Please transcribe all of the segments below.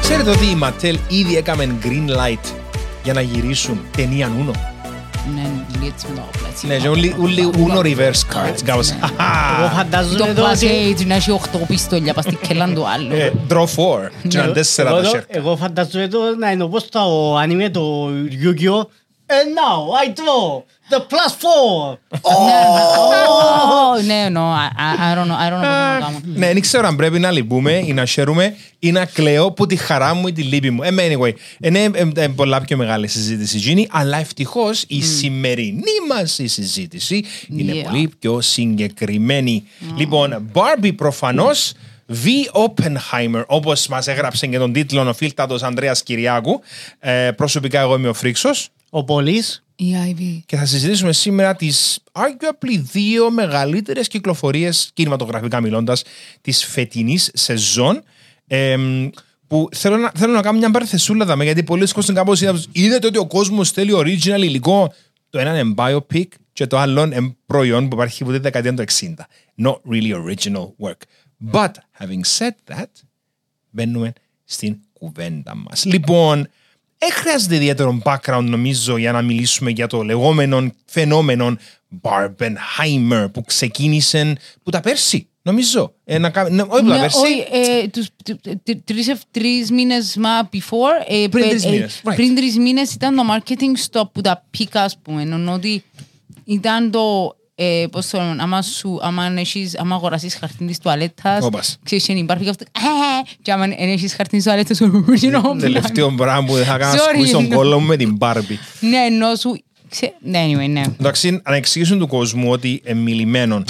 Ξέρετε ότι η Mattel ήδη έκαμε green light για να γυρίσουν ταινία Uno; Ναι, λίτς με το πλαίσιο. Ναι, και ούλοι- ούλοι Uno reverse cards. Κάπως. Ναι. Εγώ φαντάζομαι Το εδώ ότι... Plus Age να έχει 8 πιστόλια πας στην κελάν του άλλου. Ε, Draw 4. Και να τέσσερα Εγώ τα εδώ- σέρκα. Εγώ φαντάζομαι εδώ να είναι όπως το anime το Yu-Gi-Oh! And now I draw the plus four. Oh, Ναι, no, I I- I don't know, I don't know πώς να το κάνω. Ναι, δεν ξέρω αν πρέπει να λυπούμε ή να χαίρουμε ή να κλαίω που τη χαρά μου ή τη λύπη μου. Ε, anyway, είναι ε, ε, πολλά πιο μεγάλη συζήτηση γίνει, αλλά ευτυχώς η σημερινή μας συζήτηση είναι Yeah. πολύ πιο συγκεκριμένη. Λοιπόν, Barbie προφανώς. V. Oppenheimer, όπως μας έγραψε και τον τίτλο ο φίλτατο Ανδρέα Κυριάκου. Ε, προσωπικά, εγώ είμαι ο Φρίξος. Ο Πολύς Η Ivy. και θα συζητήσουμε σήμερα τις arguably δύο μεγαλύτερες κυκλοφορίες, κινηματογραφικά μιλώντας, της φετινής σεζόν. εμ, που θέλω να, θέλω να κάνω μια παρθεσούλα δάμε, γιατί πολλοί κόσμοι κάπως είδατε ότι ο κόσμος θέλει original υλικό. Το ένα είναι biopic και το άλλο είναι προϊόν που υπάρχει από τη δεκαετία του 60. Not really original work. But having said that, μπαίνουμε στην κουβέντα μας. Λοιπόν, δεν χρειάζεται ιδιαίτερο background νομίζω για να μιλήσουμε για το λεγόμενο φαινόμενο Barbenheimer που ξεκίνησε που τα πέρσι, νομίζω. Ε, να κα- ναι, όχι που τα Ναι, πέρσι. όχι, ε, τους τε- τε- τρεις ευ- τρεις μήνες μα before. ε, Πριν πε- τρεις ε, μήνες, right. Πριν τρεις μήνες ήταν το marketing stop που τα πήκα, ας πούμε. Ενώ ότι ήταν το... Ε, πώς το λέμε, άμα, σου, άμα, έχεις, άμα αγοράσεις χαρτί της τουαλέτας, Όπας. ξέρεις, είναι υπάρχει και αυτός, «Ε», και άμα εν έχεις χαρτί της τουαλέτας, σου, you know, Τελευταίο πράγμα που δεν θα κάνω Sorry, σκούσει τον no. κόλλο μου με την Barbie. Ναι, ενώ σου, ξέ- ναι, anyway, ναι. Εντάξει, να εξηγήσουν του κόσμου ότι εμιλημένο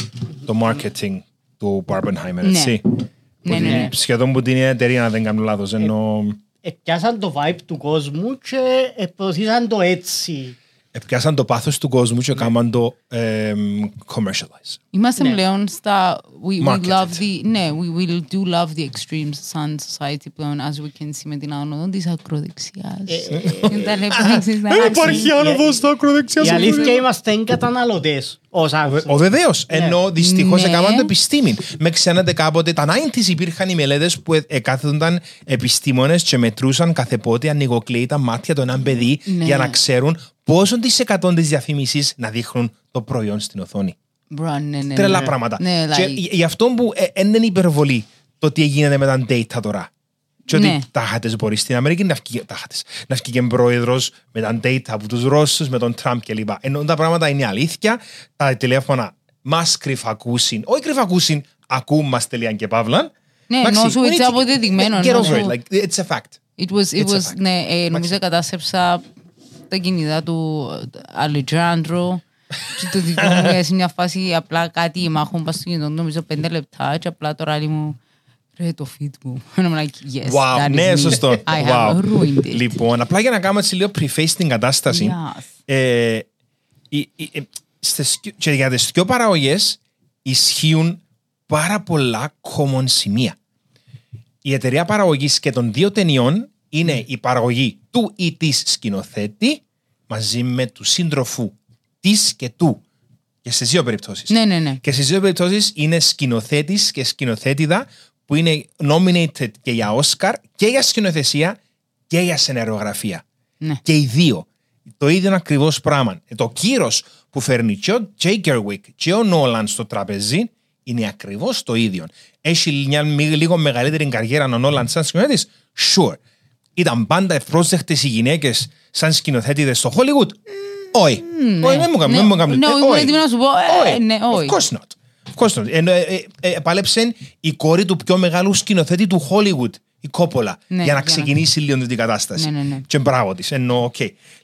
το marketing του Barbenheimer, Ναι. έτσι. Ναι, Που ναι, την- ναι. Σχεδόν που την εταιρεία, αν δεν κάνω λάθος, ενώ επιάσαν το vibe του κόσμου και προωθήσαν το έτσι. Επιάσαν το πάθος του κόσμου και έκαναν το εμ, commercialize. Είμαστε Ναι. πλέον στα... We, we Marketed. love the... Ναι, we will do love the extremes σαν society πλέον, as we can see με την άνοδο της ακροδεξιάς. Είναι τα λεπτά, ξέρεις, να αλλάξει. άνοδος στα ακροδεξιά Η αλήθεια είμαστε καταναλωτές. Όσα Ο βεβαίως. Ενώ δυστυχώς Ναι. έκαναν το επιστήμη. Με ξέρετε κάποτε τα 90s υπήρχαν οι μελέτες που ε- εκάθονταν επιστήμονες και μετρούσαν κάθε πότε ανοιγοκλείει τα μάτια του έναν παιδί Ναι. για να ξέρουν πόσο τη εκατόν τη διαφήμιση να δείχνουν το προϊόν στην οθόνη; Μπρο, ναι, ναι, Τρελά ναι. πράγματα. Ναι, και like- γι' αυτό που ε, δεν είναι υπερβολή το τι γίνεται με τα data τώρα. Και ότι Ναι. τα χάτες μπορεί στην Αμερική να βγει, τα χάτες, να βγει και πρόεδρος με τα data από τους Ρώσους, με τον Τραμπ κλπ. Ενώ τα πράγματα είναι αλήθεια, τα τηλέφωνα μας κρυφακούσιν, όχι κρυφακούσιν, ακούν μας τελείαν και παύλαν. Ναι, Εντάξει, ενώ σου we έτσι need to- αποδεδειγμένο, Get ενώ over σου- it, like, it's a fact. It was, it It's a was, fact. ναι, ε, νομίζω κατάστρεψα τα κινητά του Αλετζάντρο και το δικό μου σε μια φάση απλά κάτι μάχων πας στο κινητό νομίζω πέντε λεπτά και απλά τώρα λέει μου ρε το feed μου. And I'm like, yes, Wow, that is ναι, me. σωστό. I Wow. have ruined it. Λοιπόν, απλά για να κάνουμε έτσι λίγο preface την κατάσταση. Yes. Ε, οι- οι- ε, στις δυο- και για τις δυο παραγωγές ισχύουν πάρα πολλά common σημεία. Η εταιρεία παραγωγής και των δύο ταινιών είναι η παραγωγή του ή της σκηνοθέτη μαζί με του σύντροφου της και του. Και στις δύο περιπτώσεις. Ναι, ναι, ναι. Και στις δύο περιπτώσεις είναι σκηνοθέτης και σκηνοθέτηδα που είναι nominated και για Όσκαρ και για σκηνοθεσία και για σεναριογραφία. Ναι. Και οι δύο. Το ίδιο ακριβώς πράγμα. Ε, Το κύρος που φέρνει και ο Gerwig και ο Νόλαν στο τραπεζί είναι ακριβώς το ίδιο. Έχει μια μη- λίγο μεγαλύτερη καριέρα ο Νόλαν σαν σκηνοθέτης; Sure. Ήταν πάντα ευπρόσδεκτες οι γυναίκες σαν σκηνοθέτηδες στο Hollywood; Όχι. Όχι, δεν μου κάνει. Ναι, δεν μου κάνει. ναι, Ε, ήμουν όχι. έτοιμη να σου πω, ε, Όχι. ναι, όχι. Of course not. Of course not. Ενώ, ε, ε, ε, πάλεψε η κόρη του πιο μεγάλου σκηνοθέτη του Hollywood, η Κόπολα, Ναι, για για να να- ξεκινήσει λίγο την κατάσταση. Ναι, ναι, ναι. Και μπράβο της. Ενώ, οκ.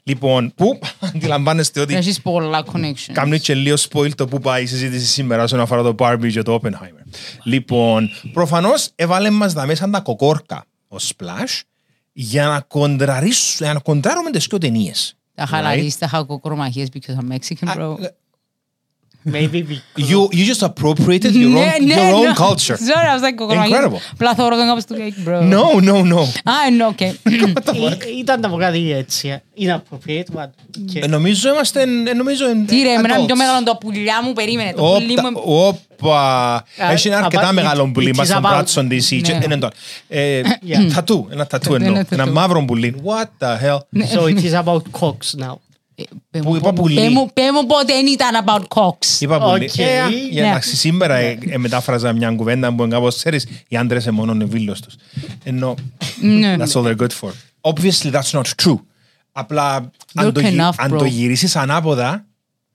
Λοιπόν, που αντιλαμβάνεστε ότι Έχεις πολλά connections. Κάνει και λίγο spoil το που πάει η συζήτηση σήμερα όσον αφορά το Barbie και το Oppenheimer. Λοιπόν, προφανώς έβαλε μας τα μέσα τα κοκόρκα ο Splash για να, κοντραρίσ- για να κοντράρουμε τις δύο ταινίες. Τα χαλαρείς, τα χακοκρομαχίες because I'm Mexican, bro. Maybe because... You, you just appropriated your Ναι, own, ναι, your own no. culture. Sorry, I was like, Incredible. Πλαθόρο δεν κάπως του cake, bro. No, no, no. Α, no, okay. Ή- Ήταν να πω κάτι έτσι. ε. Inappropriate, but... και- Ε, Νομίζω είμαστε. ε, Νομίζω εν- Τι ρε, εμένα adults. πιο μεγάλο το πουλιά μου, περίμενε. Το πουλί Όπτα- μου... Όπα. Α, Έχει ένα αρκετά απα- μεγάλο it- πουλί it μας is στον about- πράτσον της. ή- Ναι. είναι τώρα. Ε, Yeah. Τατού, ένα τατού Ένα εννοώ. τατού. Ένα μαύρο πουλί. What the hell; So it is about cocks now. Ε, πέ Που μου είπα πο- πουλί. πέ μου- Πέ μου πότε δεν ήταν about cocks. Είπα πουλί. Οκ. Ε, Για Ναι. να σήμερα ε, ε, μετάφραζα μια κουβέντα που κάπως ξέρεις οι άντρες είναι μόνο ο βίλος τους. Ενώ Ναι. that's all they're good for. Obviously that's not true. Απλά αν Look το, γυ- enough, αν bro. το γυρίσεις ανάποδα,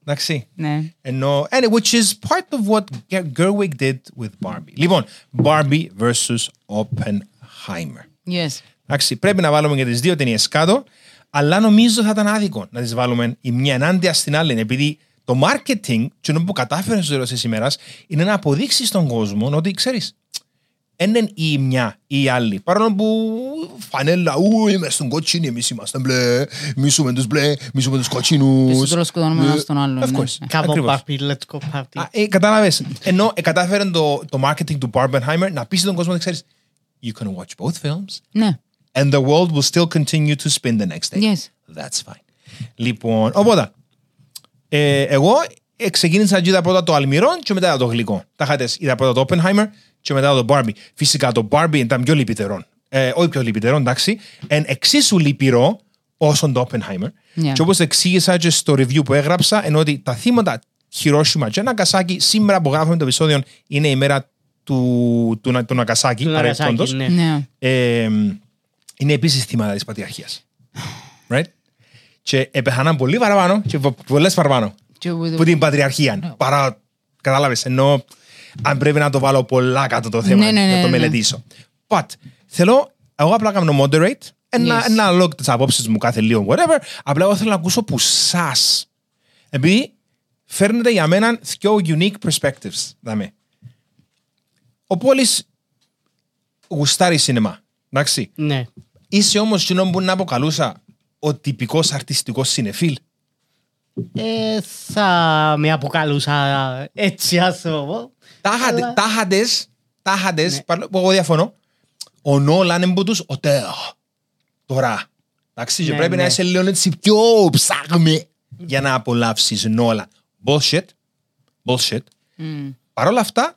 εντάξει, Ναι. Ενώ, and which is part of what Ger- Gerwig did with Barbie. Λοιπόν, Barbie versus Oppenheimer. Yes. Εντάξει, πρέπει να βάλουμε και τις δύο ταινίες κάτω, αλλά νομίζω θα ήταν άδικο να τις βάλουμε η μια ενάντια στην άλλη, επειδή το marketing, το που κατάφερες στο τέλος της ημέρας, είναι να αποδείξεις στον κόσμο ότι, ξέρεις, δεν είναι η μια ή η άλλη. Παρόλο που φανέλα, ου, είμαι στον κότσινο, εμείς είμαστε μπλε, μισούμε τους μπλε, μισούμε τους Και κότσινους. στο τέλος σκοτώνουμε ένας τον άλλον, Of ναι. course. Come on, Ακριβώς. Barbie, let's go party. Α, ε, κατάλαβες. Ενώ ε, κατάφερε το, το marketing του Barbenheimer να πείσει τον κόσμο ότι ξέρεις you can watch both films Ναι. And the world will still continue to spin the next day. Yes. That's fine. Λοιπόν, οπότε, ε, εγώ ε, ξεκίνησα και είδα πρώτα το αλμυρό και μετά το γλυκό. Τα είχατε, είδα πρώτα το Oppenheimer και μετά το Barbie. Φυσικά το Barbie ήταν πιο λυπητερό. Ε, όχι πιο λυπητερό, εντάξει. Εν εξίσου λυπηρό όσο το Oppenheimer. Yeah. Και όπως εξήγησα και στο review που έγραψα, ενώ ότι τα θύματα Hiroshima και Nagasaki σήμερα που γράφουμε το επεισόδιο είναι η μέρα του, του, του, του Nagasaki, Του παρεπτόντως. Nagasaki, ναι. Ναι. Ε, είναι επίσης θύματα της πατριαρχίας. Right? Και επεχάναν πολύ παραπάνω και πο- πολλές παραπάνω Και with- που την πατριαρχία. Παρά, κατάλαβες, ενώ αν πρέπει να το βάλω πολλά κάτω το θέμα, Ναι, ναι, ναι, να το ναι. μελετήσω. But, θέλω, εγώ απλά κάνω moderate, ένα, Yes. ένα log τις απόψεις μου κάθε λίγο, whatever, απλά εγώ θέλω να ακούσω που σας. Επειδή φέρνετε για μένα δυο unique perspectives, δάμε. Ο Πόλης γουστάρει σινεμά, εντάξει. Ναι. Είσαι όμως εκείνο που να αποκαλούσα ο τυπικός αρτιστικός συνεφίλ. Ε, θα με αποκαλούσα έτσι άνθρωπο. Τάχατε- Αλλά- Τάχατες, τάχατες, παρόλο που εγώ διαφωνώ, ο Νόλαν είναι που τους ο τέο. Τώρα. Εντάξει, και Ναι, πρέπει να ναι. είσαι λίγο έτσι πιο ψάχμη για να απολαύσεις Νόλαν. Bullshit. Bullshit. Μμ. Παρ' όλα αυτά,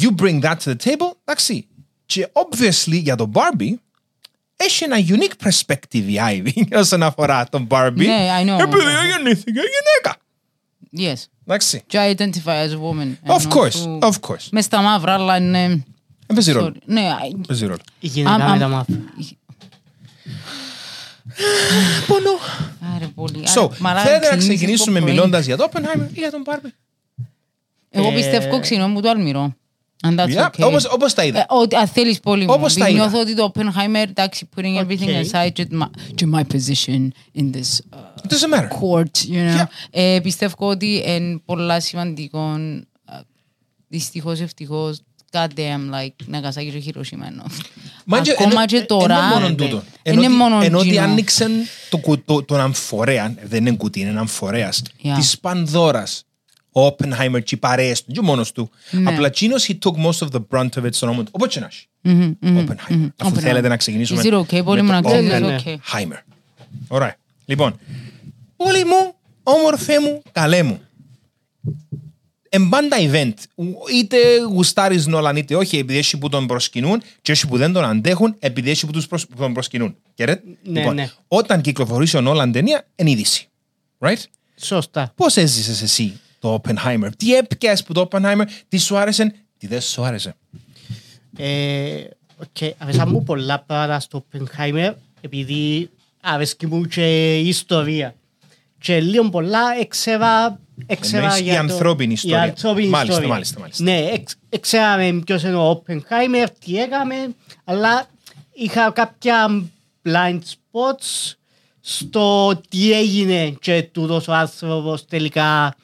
you bring that to the table, εντάξει. Και obviously για τον Barbie, έχει ένα unique perspective η Ivy όσον αφορά τον Barbie. Ναι, I know. Επειδή γεννήθηκε γυναίκα. Yes. Εντάξει. Και I identify as a woman. Of Ενώ course, σου- of course. Μες στα μαύρα, αλλά είναι... Δεν παίζει ρόλο. sorry. Ναι, I- Παίζει ρόλο. Η γυναίκα Αμ- με τα αμ- μάτια. Πόνο. Άρε πολύ. So, Άρα, μαλάκα, θέλετε να ξεκινήσεις ξεκινήσουμε από πρωί. μιλώντας για το Oppenheimer ή για τον Barbie; Εγώ Ε, πιστεύω ξυνό μου το αλμυρό. And that's Yeah, okay. όπως- όπως τα είδα. Ε, ότι- Αν θέλεις πολύ μου. Όπως τα Επειδή είδα. Νιώθω ότι το Oppenheimer, εντάξει, putting everything Okay. aside, και my- και my position in this uh, It doesn't matter. court, you know. Yeah. Ε, πιστεύω ότι είναι πολλά σημαντικό, ε, δυστυχώς, ευτυχώς, God damn, like, Nagasaki και Hiroshima εννοώ. Μα και- Ακόμα ενώ- και ε, τώρα, Είναι μόνο ναι. τούτο. Είναι Ενώ μόνο ότι- Ενώ ότι εκείνο. άνοιξαν το κου- το- τον αμφορέα, δεν είναι κουτί, είναι ένα αμφορέας, Yeah. της Πανδώρας. Ο Oppenheimer και οι παρέες του, και μόνος του. Ναι. Απλά εκείνος he took most of the brunt of it στον νόμο του. Οπότε και να έχει. Μμμ, μμμ, Oppenheimer. μμμ. Αφού Oppenheimer. θέλετε να ξεκινήσουμε Is it okay, πολύ με μου να το ξέρεις, Ναι, is ναι. okay; Oppenheimer. Ωραία. Λοιπόν, όλοι μου, όμορφε μου, καλέ μου. Εν πάντα event, είτε γουστάρεις Νόλαν είτε όχι, επειδή έχει που τον προσκυνούν και έχει που δεν τον αντέχουν, επειδή έχει που τους προσ- που τον προσκυνούν. Κερέτ. Ναι, λοιπόν, ναι. όταν κυκλοφορήσει ο Νόλαν ταινία, είναι είδηση. Right? Σωστά. Πώς έζησες εσύ το Oppenheimer, τι έπιασες που το Oppenheimer, τι σου άρεσε, τι δεν σου άρεσε. Ε, οκ, Αρέσαν μου πολλά πράγματα στο Oppenheimer επειδή αρέσκει μου και η ιστορία. Και λίγο πολλά έξερα, έξερα Εννοείς η για το- ανθρώπινη ιστορία. Η ανθρώπινη Μάλιστα, ιστορία. μάλιστα, μάλιστα. Ναι, εξ- έξεραμε ποιος είναι ο Oppenheimer, τι έκαμε, αλλά είχα κάποια blind spots στο τι έγινε και τούτος ο άνθρωπος τελικά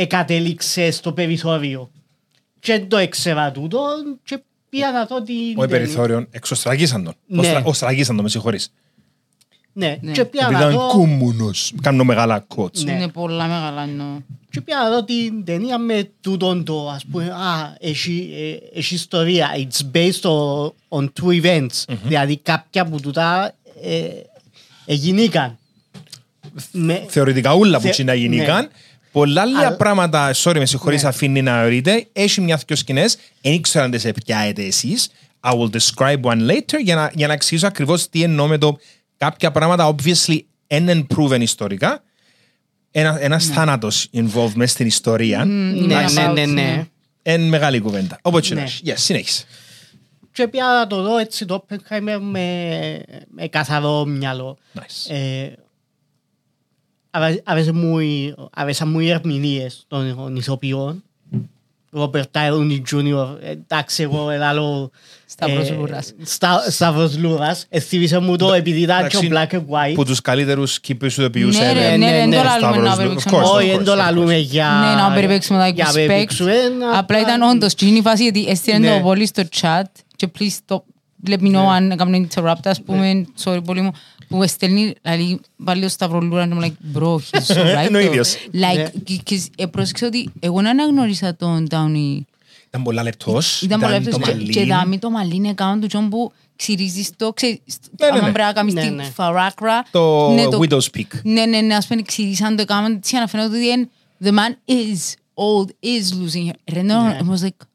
εκατέληξε στο περιθώριο. Και το έξερα τούτο και πήγα να δω την Όχι ταινία. περιθώριο, εξωστραγίσαν τον. Ναι. Οστρα- Οστραγίσαν τον, με συγχωρείς. Ναι, Ναι. και πια Επειδή να ήταν δω... κούμουνος. Κάνω μεγάλα quotes. Ναι. Είναι πολλά μεγάλα νο. Και πια να δω την ταινία με τούτον το, ας πούμε, α, έχει, ε, έχει ιστορία. It's based on, on two events. Δηλαδή κάποια που τούτα ε, εγινήκαν. Με, Θεωρητικά όλα που Θε- τσίνα γίνηκαν. ναι. Πολλά άλλα Αλλά- πράγματα, sorry με συγχωρείς Ναι. αφήνει να ορείτε, έχει μια δυο σκηνές, δεν ήξερα αν τις επιάετε εσείς. I will describe one later για να, για να εξηγήσω ακριβώς τι εννοώ με το κάποια πράγματα obviously είναι proven ιστορικά. Ένα, ένας θάνατος involved μέσα στην ιστορία. ναι, ναι, about, ναι, ναι. ναι. Είναι μεγάλη κουβέντα. Όπως και να Ναι. έχει. Yes, συνέχισε. Και πια να το δω έτσι το Oppenheimer με, με καθαρό μυαλό. Nice. Ε, αβε- αβέσε μου οι- αβέσαν μου οι ερμηνείες των ηθοποιών. Ρόπερ Τάιρουνι Τζούνιορ, εντάξει εγώ ελάλο... Σταύρος ε, Λούρας. Στα- Σταύρος Λούρας. Εθύμισε μου το επειδή ήταν και ο Εντάξει, Black and White. Που τους καλύτερους κύπρους ηθοποιούς Ναι, ever. ρε, ναι, ναι, δεν ναι, το ναι, λαλούμε Σταύρος να Λου- περιπέξουμε. of course. Όχι, δεν το λαλούμε για... Ναι, να περιπέξουμε like για respect. περιπέξουμε, Απλά ήταν όντως και είναι η φάση γιατί έστειλε Ναι. το πολύ στο chat και please stop. Let me know αν έκαμε interrupt, ας πούμε, sorry πολύ μου, που στέλνει, δηλαδή, βάλει το Σταυρολούρα και μου like, bro, he's so right. Είναι ο though. ίδιος. Like, Ναι. και- και ε, πρόσεξα ότι εγώ δεν αναγνώρισα τον Downey. Ήταν πολλά λεπτός. Ήταν πολλά το λεπτός και- μαλλί. και δάμει το μαλλί είναι κάνω του τζον που ξυρίζεις το, ξέρεις, Ναι, ναι, άμα ναι. πρέπει να κάνεις Ναι, την ναι. φαράκρα. Το ναι, Widow's Peak. Ναι, ναι, ναι, ας πούμε ξυρίσαν το έκαναν έτσι για να φαίνεται ότι είναι the man is old, is losing hair. Ρε, ναι, Ναι. I was like,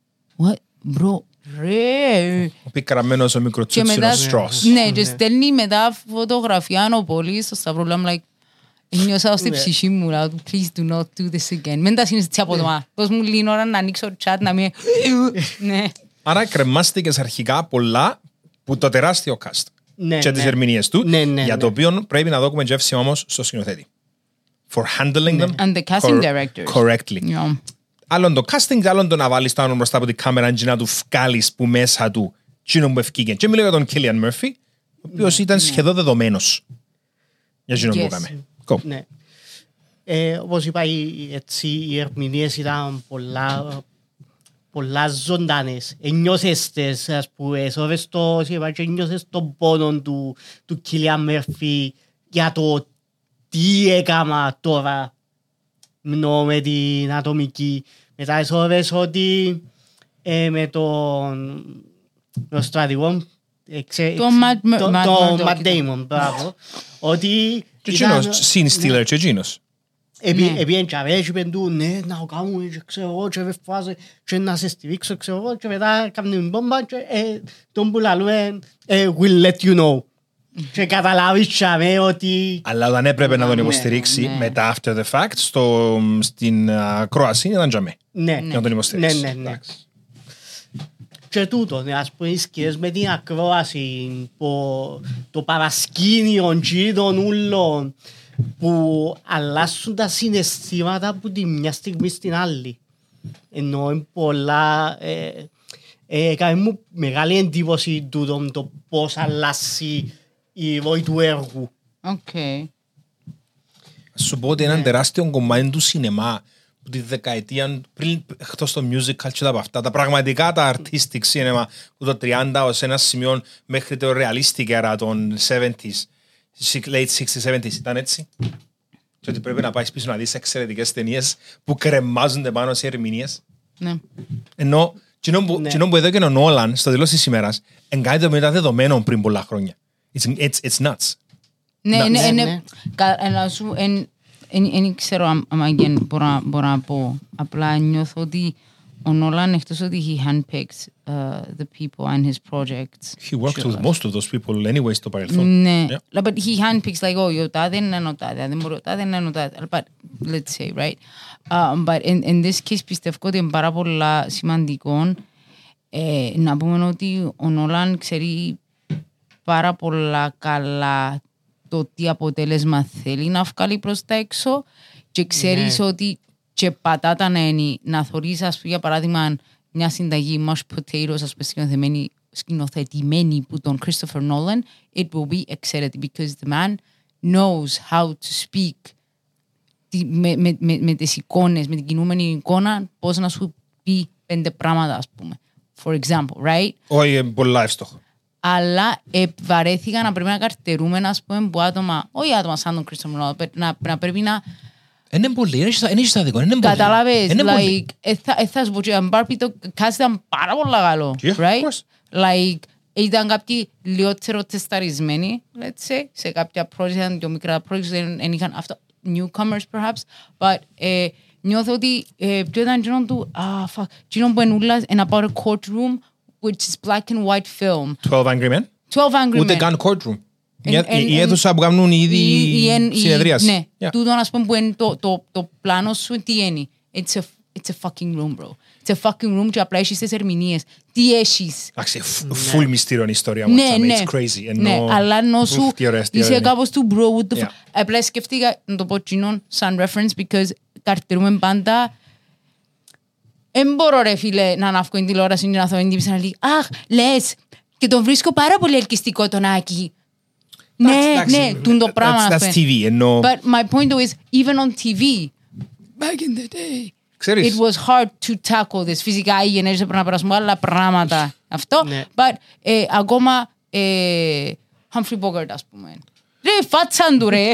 what, bro, ρε. Ο πικραμένος ο Και μικροτσούτσινος μετά, Στρος. ναι, και στέλνει μετά φωτογραφία ο Πόλης στο Σταυρούλο, I'm like, νιώσα ως την Ναι. ψυχή μου, like, please do not do this again. Μην τα συναισθήσει από το μα. Δώσ' μου λίγη ώρα να ανοίξω το chat, να μην... Ναι. Άρα κρεμάστηκες αρχικά πολλά που το τεράστιο cast Ναι, και τις ναι. ερμηνείες του, Ναι, ναι, για ναι. το οποίο πρέπει να δώσουμε γεύση όμως στο σκηνοθέτη. For handling them And the casting directors. correctly. Yeah. Άλλον το casting και άλλον το να βάλεις το άνω μπροστά από την κάμερα και να του βγάλεις που μέσα του εκείνον που ευκήγε. Και μιλάω για τον Killian Murphy, ο οποίος ήταν σχεδόν δεδομένος για εκείνον που Yes. έκαμε. Go. Ναι. Ε, όπως είπα, οι, έτσι, οι ερμηνείες ήταν πολλά, πολλά ζωντανές. Ενιώσες τις, ας πούμε, έσοβες το, είπα, και ενιώσες τον πόνο του, του Κίλιαν Μέρφυ για το τι έκαμα τώρα ενώ με την ατομική. Μετά έσοβες ότι ε, με τον, με τον στρατηγό ε, ξέ- Το Matt Mur- το- Matt το Murdock Matt ήταν. Damon, μπράβο. Ότι Και ήταν- εκείνος, scene stealer και εκείνος. Ναι. Επίεν και avea και είπεν του, ναι, να το κάνουμε και ξέρω εγώ και με φάση και να σε στηρίξω ξέρω εγώ και μετά κάνουμε την μπόμπα και ε, τον που λαλούμε ε, we'll let you know. Και καταλάβεις και αμέ ότι Αλλά όταν έπρεπε να τον Ναι, υποστηρίξει ναι. μετά after the fact στο, στην ακρόαση ήταν τζαμέ. ναι, Για να τον υποστηρίξει. Ναι, ναι, ναι. Εντάξει. Και τούτο, ναι, ας πούμε, οι σκιές με την ακρόαση, που, το παρασκήνιο και των ούλων, που αλλάσουν τα συναισθήματα από τη μια στιγμή στην άλλη. Ενώ είναι πολλά... Ε, ε, έκανε μου μεγάλη εντύπωση τούτο το πώς αλλάσει η ροή του έργου. Okay. Σου πω ότι Ναι. ένα τεράστιο κομμάτι του σινεμά που τη δεκαετία πριν εκτός το musical και τα από αυτά, τα πραγματικά τα artistic cinema που το 30 ως ένα σημείο μέχρι το realistic era των 70s, late 60s, 70s ήταν έτσι; Και ότι πρέπει να πάεις πίσω να δεις εξαιρετικές ταινίες που κρεμάζονται πάνω σε ερμηνείες. Ναι. Ενώ κοινό που, Ναι. κοινό που εδώ και ο Νόλαν στο τέλος της ημέρας είναι κάτι το οποίο ήταν δεδομένο πριν πολλά χρόνια. It's, it's, it's nuts. Ναι, Να- ναι, ναι, ναι. ναι. Κα- αλλά σου, εν- εν- εν ξέρω αν αν again μπορώ να- μπορώ να πω. Απλά νιώθω ότι ο Νόλαν εκτός ότι he handpicked uh, the people and his projects. He worked with Sure. most of those people anyway στο παρελθόν. Ναι. Yeah. Like, But he handpicks like, oh, ο τάδε είναι ο τάδε, δεν μπορεί ο τάδε είναι ο τάδε. But let's say, right? Um, but in, in this case πιστεύω ότι είναι πάρα πολλά σημαντικό ε, να πούμε ότι ο Νόλαν ξέρει πάρα πολλά καλά το τι αποτέλεσμα θέλει να βγάλει προς τα έξω και ξέρεις Ναι. ότι και πατάτα να είναι να θωρείς ας πούμε για παράδειγμα μια συνταγή mashed potatoes ας πούμε σκηνοθεμένη- σκηνοθετημένη που τον Christopher Nolan it will be εξαίρετη because the man knows how to speak τι- με, με, με, με τις εικόνες, με την κινούμενη εικόνα πώς να σου πει πέντε πράγματα ας πούμε for example, right? Όχι, ε, πολλά εύστοχο. Αλλά ε, βαρέθηκα να πρέπει να καρτερούμε, ας πούμε, που άτομα, όχι άτομα σαν τον Christopher Nolan, να, να πρέπει να Είναι πολύ, είναι στα- είναι στα δικό, είναι πολύ. Καταλάβες, Είναι πολύ. like, ε, θα- ε, θα σου πω και αν Barbie το cast ήταν πάρα πολύ καλό, Yeah, of right? course. Like, ήταν κάποιοι λιγότερο τεσταρισμένοι, let's say, σε κάποια project, ήταν πιο μικρά projects, δεν δεν είχαν αυτό, newcomers perhaps, but ε, νιώθω ότι ε, ποιο ήταν εκείνο του, ah, fuck, εκείνο που ενούλα, and about a courtroom, which is black and white film. 12 Angry Men; 12 Angry Ούτε Men. καν courtroom. Εν- Η- εν- Η εν- αίθουσα που κάνουν ήδη η- η- εν- η- συνεδρίαση. Ναι, Yeah. τούτο ας πούμε που είναι το, το, το πλάνο σου τι είναι. It's a, it's a fucking room, bro. It's a fucking room και απλά έχεις τις ερμηνείες. Τι έχεις; Εντάξει, φ- full μυστήριο είναι η ιστορία μου. Ναι, τσάμε, ναι. It's crazy. Ναι, Ενώ- αλλά ενώ σου Ουφ, τι ωραία, τι είσαι ωραία είναι. κάπως του bro, what the Yeah. fuck. Απλά σκεφτήκα να το πω τσινόν σαν reference because καρτερούμε πάντα δεν μπορώ ρε φίλε να αναύκω την τηλεόραση και να θω εντύπωση να λέει «Αχ, λες, και τον βρίσκω πάρα πολύ ελκυστικό τον Άκη». Ναι, Εντάξει, ναι, τούν το πράγμα. that's- ας That's πούμε. TV. Ενώ, But my point though is, even on TV, back in the day, ξέρεις, it was hard to tackle this. Φυσικά οι γενναίες έπρεπε να περάσουμε άλλα πράγματα. Αυτό. Ναι. But ε, ακόμα ε, Humphrey Bogart, ας πούμε. Ρε, φάτσαν του, ρε.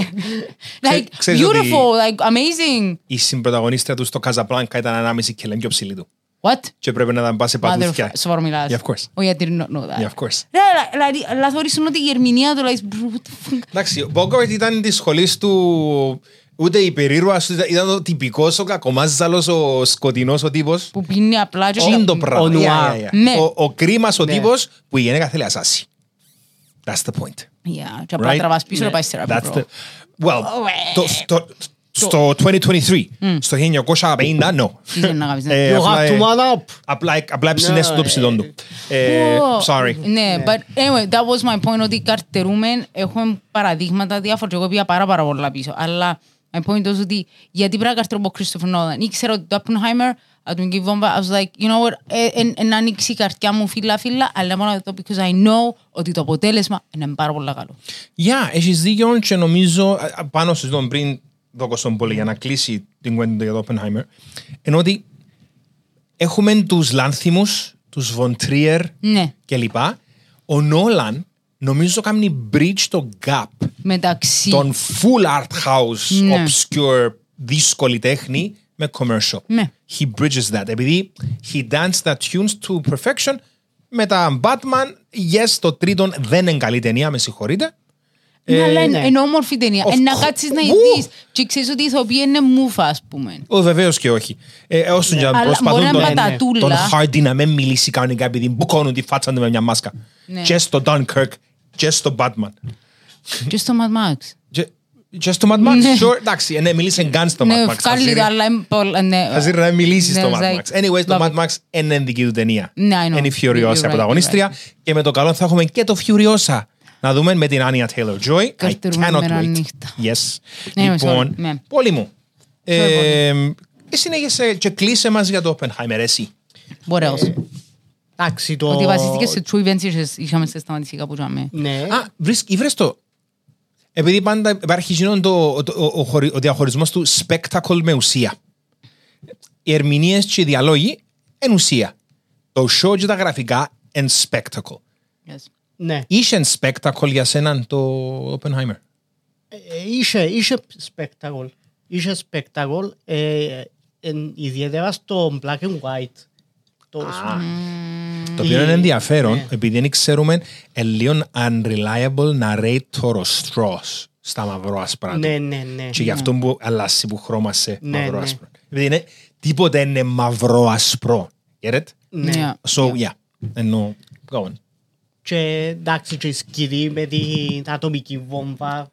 like, ξέρεις ότι- beautiful, like, amazing. η συμπροταγωνίστρια του στο Καζαπλάνκα ήταν ανάμεση και λέμε πιο ψηλή του. What? Και πρέπει να τα πας σε παδούθια. Motherfucker. Σοβαρό μιλάς. Yeah, of course. Oh, yeah, didn't know that. Yeah, of course. Ρε, δηλαδή, αλλά θεωρήσουν ότι η ερμηνεία του, like, bro, what the fuck; Εντάξει, ο Μπόγκορτ ήταν της σχολής του ούτε υπερήρωα, ήταν, ήταν ο τυπικός, ο κακομάζαλος, ο σκοτεινός ο τύπος. Που πίνει απλά και... Είναι το ο πράγμα. νουάρ. Yeah, yeah, yeah. Ναι. Ο, ο κρίμα ο Ναι. τύπος που η γυναίκα θέλει ασάσει. That's the point. Yeah, και απλά Right? τραβάς πίσω Ναι. να πάει στη θεραπεία, That's bro. the... Well, Oh, το, στο, στο 2023, στο 1950, no. Τι θέλεις να κάνεις, ναι. Ε, You απλά, have ε, to man up. Απλά, απλά ψινέσαι το ε, ψηλόν του. Ε, Ω, Sorry. Ναι, but anyway, that was my point ότι καρτερούμε, έχουμε παραδείγματα διάφορα και εγώ πήγα πάρα πάρα πολλά πίσω. Αλλά my point was ότι γιατί πρέπει να καρτερούμε από Christopher Nolan. Ήξερα ότι το Oppenheimer, Atomic Bomb, I was like, you know what, ε, εν- εν ανοίξει η καρδιά μου φύλλα φύλλα, αλλά μόνο το because I know ότι το αποτέλεσμα είναι πάρα πολύ καλό. Γεια, έχεις δίκιο και νομίζω α, α, πάνω σε αυτό πριν δώκω στον πολύ για να κλείσει την κουβέντα για το Oppenheimer ενώ ότι έχουμε τους Λάνθιμους, τους Βοντρίερ Ναι, κλπ. Ο Νόλαν νομίζω κάνει bridge το gap μεταξύ. των full art house, Ναι. obscure, δύσκολη τέχνη με commercial. Ναι. He bridges that. Επειδή he danced the tunes to perfection με τα Batman, yes, το τρίτον δεν είναι καλή ταινία, με συγχωρείτε. Ναι, αλλά είναι ναι. είναι όμορφη ταινία. Of Ε, Να course. κάτσεις να Ου! δεις και ξέρεις ότι η ηθοποιία είναι μούφα, ας πούμε. Ω, βεβαίως και όχι. Ε, όσο και να Αλλά μπορεί προσπαθούν να τον, είναι ναι. πατατούλα. τον Hardy να μην μιλήσει κανονικά επειδή μπουκώνουν τη φάτσα του με μια μάσκα. Ναι. Και στο Dunkirk, και στο Batman. Και στο Mad Max. Και, και στο Mad Max, Ναι. sure, εντάξει, ναι, μίλησε καν στο Ναι, Mad Max. βγάλει Χαζίρι- το, αλλά είναι πολλά- ναι. Χαζίρι να μιλήσεις Ναι, στο Mad like, Max. Anyway, το love Mad Max είναι δική του ταινία. Ναι, I know. Είναι η You're Furiosa right, πρωταγωνίστρια και με το καλό θα έχουμε και το Furiosa. Να δούμε με την Anya Taylor-Joy. I Καρτερούμε cannot μέρα wait. νύχτα. Yes. Ναι, Λοιπόν, sorry, ναι. πολύ μου. Ε, Εσύ συνέχισε και κλείσε μας για το Oppenheimer, εσύ. Ωραίος. Εντάξει, το... Ότι βασίστηκες σε true events είχες- είχαμε σε σταματήσει κάπου τζάμε. Ναι. Α, βρίσκ- βρες το. Επειδή πάντα υπάρχει γίνον το, το, ο, ο, χωρι- ο διαχωρισμός του spectacle με ουσία. Οι ερμηνείες και οι διαλόγοι είναι ουσία. Το show και τα γραφικά είναι spectacle. Yes. Ναι. Είχε spectacle για σέναν το Oppenheimer; Ε, Είχε, είχε spectacle. Είχε spectacle, ε, εν- ιδιαίτερα στο black and white. Το, Το οποίο είναι Η- ενδιαφέρον, ναι. επειδή δεν ξέρουμε ε, λίγο unreliable narrator ο Strauss στα μαυρό-άσπρα του. ναι, ναι, ναι. Και γι' αυτό που αλλάσει που χρώμα σε Ναι, μαύρο-άσπρο. Επειδή είναι, τίποτε είναι μαυρό-άσπρο. Get it? Ναι. Yeah. So, yeah. Εννοώ, go on. Και εντάξει, και η σκηνή με την ατομική βόμβα